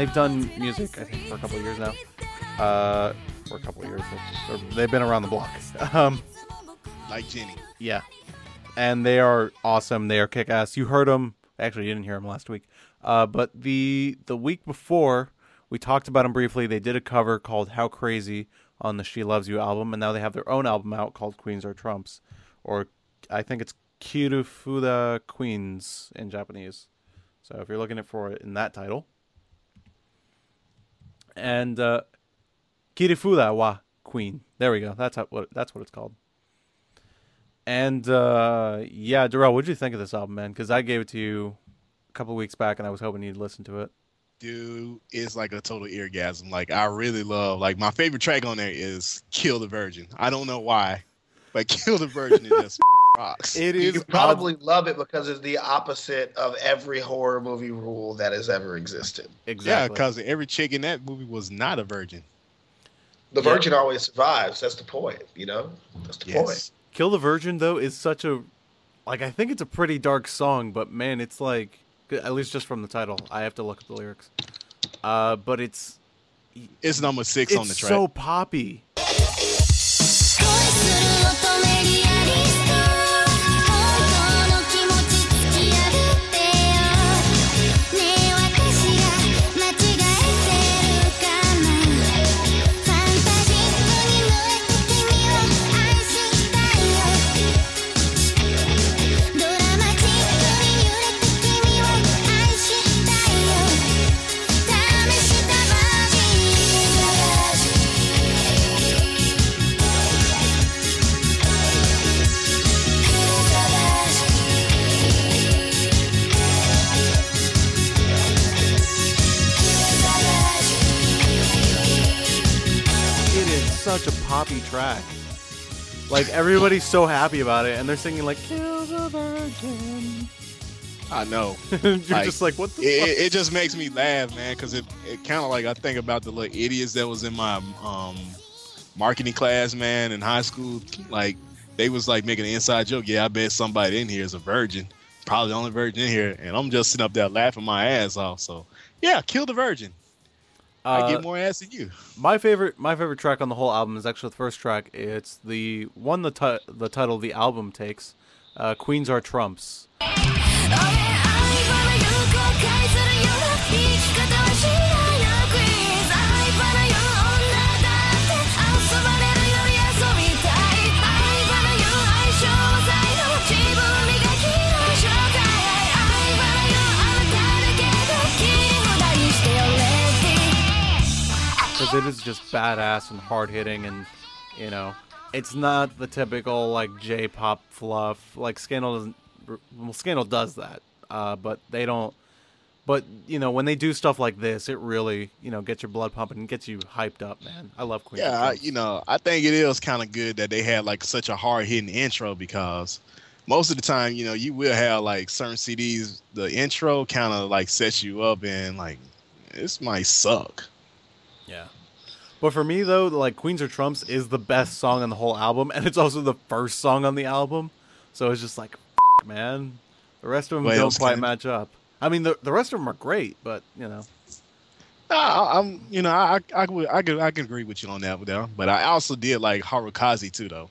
They've done music, I think, for a couple of years now. Uh, for a couple of years, they've been around the block. Um, Like Jenny. yeah, and they are awesome. They are kick ass. You heard them. Actually, you didn't hear them last week. Uh, but the the week before, we talked about them briefly. They did a cover called "How Crazy" on the She Loves You album, and now they have their own album out called Queens Are Trumps, or I think it's Kirufuda Queens in Japanese. So if you're looking for it in that title, and uh, Kirifuda wa Queen. There we go. That's how, what that's what it's called. And uh, yeah, Darrell, what did you think of this album, man? Because I gave it to you a couple weeks back, and I was hoping you'd listen to it. Dude, it's like a total eargasm. Like I really love. Like my favorite track on there is "Kill the Virgin." I don't know why, but "Kill the Virgin" is just rocks. It You is probably love it because it's the opposite of every horror movie rule that has ever existed. Exactly. yeah, because every chick in that movie was not a virgin. The Yeah. virgin always survives. That's the point, you know? That's the point. Kill the Virgin though is such a like I think it's a pretty dark song, but man, it's like at least just from the title. I have to look at the lyrics. Uh, but it's It's number six it's on the track. so poppy. Such a poppy track. Like everybody's so happy about it, and they're singing like "Kill the Virgin." I know. You're Like, just like, what the it, fuck? it, it just makes me laugh, man, because it, it kind of like I think about the little idiots that was in my um marketing class, man, in high school. Like they was like making an inside joke. Yeah, I bet somebody in here is a virgin, probably the only virgin in here, and I'm just sitting up there laughing my ass off. So yeah, kill the virgin. I Uh, get more ass than you. My favorite, my favorite track on the whole album is actually the first track. It's the one the ti- the title of the album takes. Uh, Queens are trumps. Because it is just badass and hard hitting, and you know, it's not the typical like J-pop fluff. Like Scandal doesn't. Well, Scandal does that, uh, but they don't. But you know, when they do stuff like this, it really you know gets your blood pumping and gets you hyped up, man. I love Queen. Yeah, I, you know, I think it is kind of good that they had like such a hard hitting intro because most of the time, you know, you will have like certain CDs, the intro kind of like sets you up and like this might suck. Yeah. But for me though, like Queens or Trumps is the best song on the whole album, and it's also the first song on the album. So it's just like, "F- man, the rest of them What don't quite can- match up. I mean, the the rest of them are great, but you know, I'm, you know, I, I, I, would- I could, I can agree with you on that, though. But I also did like Harukaze too, though.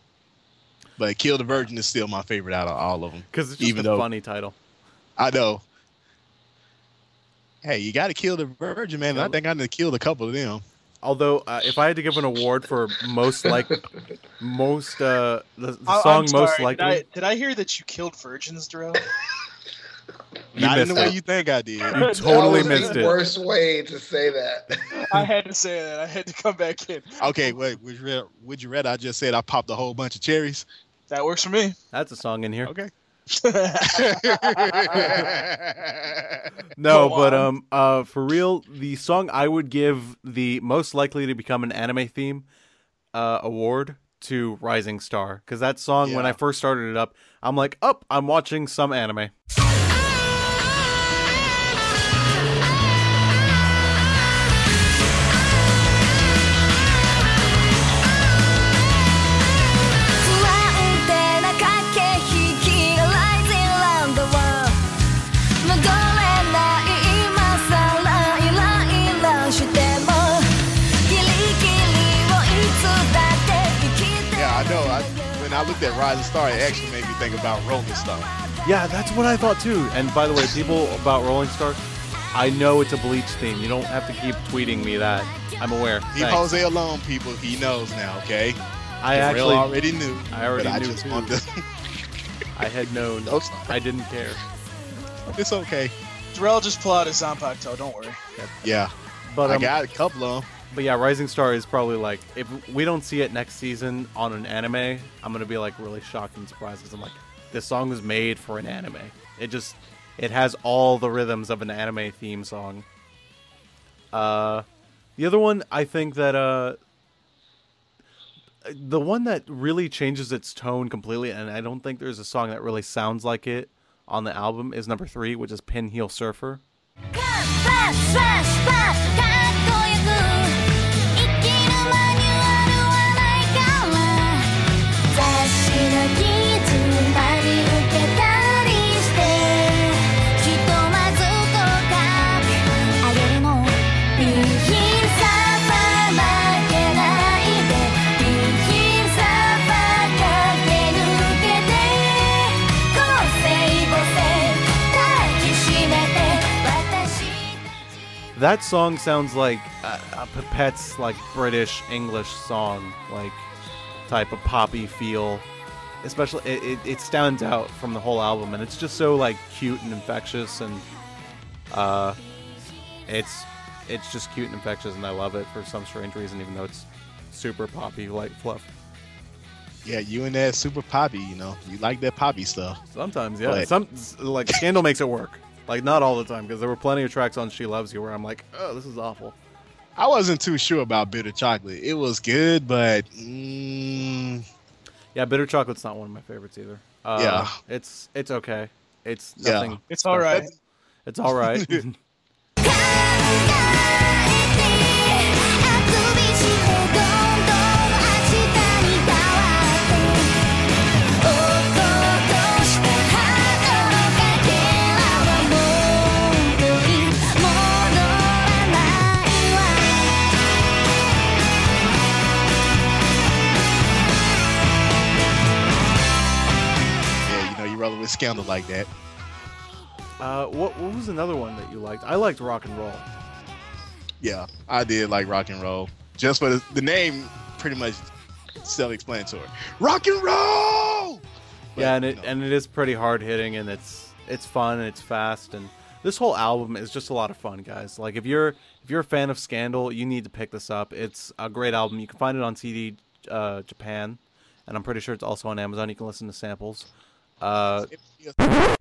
But Kill the Virgin is still my favorite out of all of them. because it's just Even a though- funny title. I know. Hey, you got to kill the Virgin, man. and I think I done killed a couple of them. Although, uh, if I had to give an award for most like most uh the, the I- song I'm sorry, most Did likely, I, did I hear that you killed virgins, Darrell? you Not in missed the way it. you think I did. You That totally was missed the it. worst way to say that. I had to say that. I had to come back in. Okay, wait. Would you, rather, would you rather I just said I popped a whole bunch of cherries? That works for me. That's a song in here. Okay. No, Go but on. um, uh, for real, the song I would give the most likely to become an anime theme uh, award to Rising Star because that song when I first started it up, I'm like, up, I'm watching some anime. Rising Star, it actually made me think about Rolling Stone. Yeah, that's what I thought too. And by the way, people about Rolling Star, I know it's a Bleach theme. You don't have to keep tweeting me that. I'm aware. Leave Thanks. Jose alone, people. He knows now. Okay. I Darrell actually, already knew. I already but I knew just too. wanted to. I had known. no. I didn't care. It's okay. Darrell just pull out his Zanpakuto, don't worry. Yeah, But I um, got a couple of 'em. But yeah, Rising Star is probably like if we don't see it next season on an anime, I'm gonna be like really shocked and surprised because I'm like, this song was made for an anime. It just it has all the rhythms of an anime theme song. Uh, the other one I think that uh, the one that really changes its tone completely, and I don't think there's a song that really sounds like it on the album is number three, which is Pinheel Surfer. Fast, fast, fast, That song sounds like a, a Pipette's like British English song, like type of poppy feel. Especially, it, it, it stands out from the whole album, and it's just so like cute and infectious, and uh, it's it's just cute and infectious, and I love it for some strange reason, even though it's super poppy like fluff. Yeah, you and that super poppy. You know, you like that poppy stuff. Sometimes, yeah, But- some like Scandal makes it work, like not all the time, because there were plenty of tracks on She Loves You where I'm like, oh, this is awful. I wasn't too sure about bitter chocolate. It was good, but mm, Yeah, bitter chocolate's not one of my favorites either. Uh, Yeah. it's it's okay. It's Yeah. nothing. It's all right. It's all right. yeah, you know, you rolling with scandal like that. uh, what what was another one that you liked? I liked rock and roll. Yeah, I did like rock and roll. Just for the, the name, pretty much self-explanatory. Rock and roll. But, yeah, and it know, and it is pretty hard hitting, and it's it's fun and it's fast, and this whole album is just a lot of fun, guys. Like if you're if you're a fan of Scandal, you need to pick this up. It's a great album. You can find it on CD uh, Japan, and I'm pretty sure it's also on Amazon. You can listen to samples. Uh,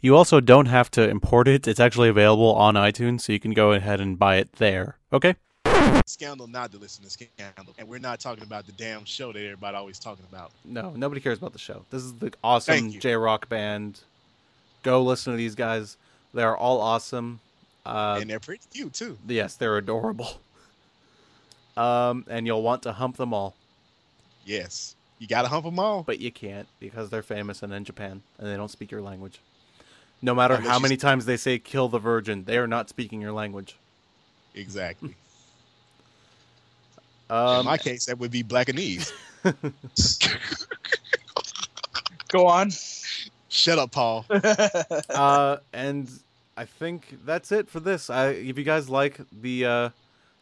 You also don't have to import it. It's actually available on iTunes, so you can go ahead and buy it there. Okay? Scandal not to listen to Scandal, and we're not talking about the damn show that everybody always talking about. No, nobody cares about the show. This is the awesome J Rock band. Go listen to these guys. They are all awesome. Uh, and they're pretty cute too. yes, they're adorable. Um, and you'll want to hump them all, Yes, you gotta hump them all. but you can't because they're famous and in Japan and they don't speak your language. No matter Unless how many s- times they say "kill the virgin," they are not speaking your language. Exactly. In Um, my case, that would be black and Blackanese. Go on. Shut up, Paul. uh, and I think that's it for this. I, if you guys like the uh,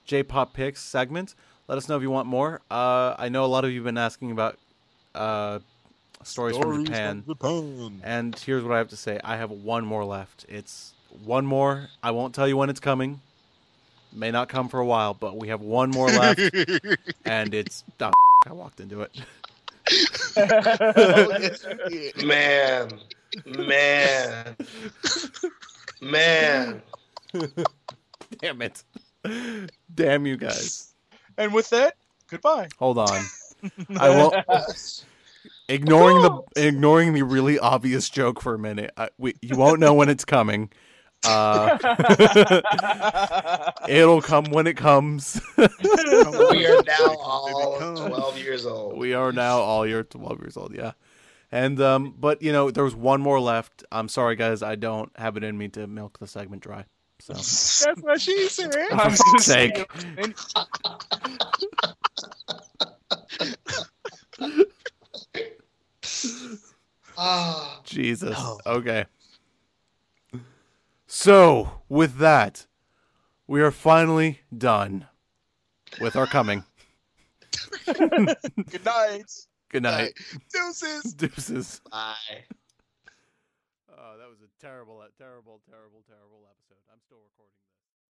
J-pop picks segment, let us know if you want more. Uh, I know a lot of you have been asking about uh, stories, from Japan, Japan. and here's what I have to say: I have one more left. It's one more. I won't tell you when it's coming. May not come for a while, but we have one more left, and it's. Oh, I walked into it. Yes, you did. Man, man, man. Damn it! Damn you guys! and with that, goodbye. Hold on. I won't. ignoring the ignoring the really obvious joke for a minute. I, we, you won't know when it's coming. Uh, it'll come when it comes. We are now all 12 years old. we are now all year 12 years old. Yeah, and um, but you know there was one more left. I'm sorry guys, I don't have it in me to milk the segment dry. So That's what she said. I was for gonna fuck's say, sake. Ah, Jesus. Okay. So with that, we are finally done. with our coming. Good night. Good night. Deuces. Deuces. Bye. Oh, that was a terrible, terrible, terrible, terrible episode. I'm still recording.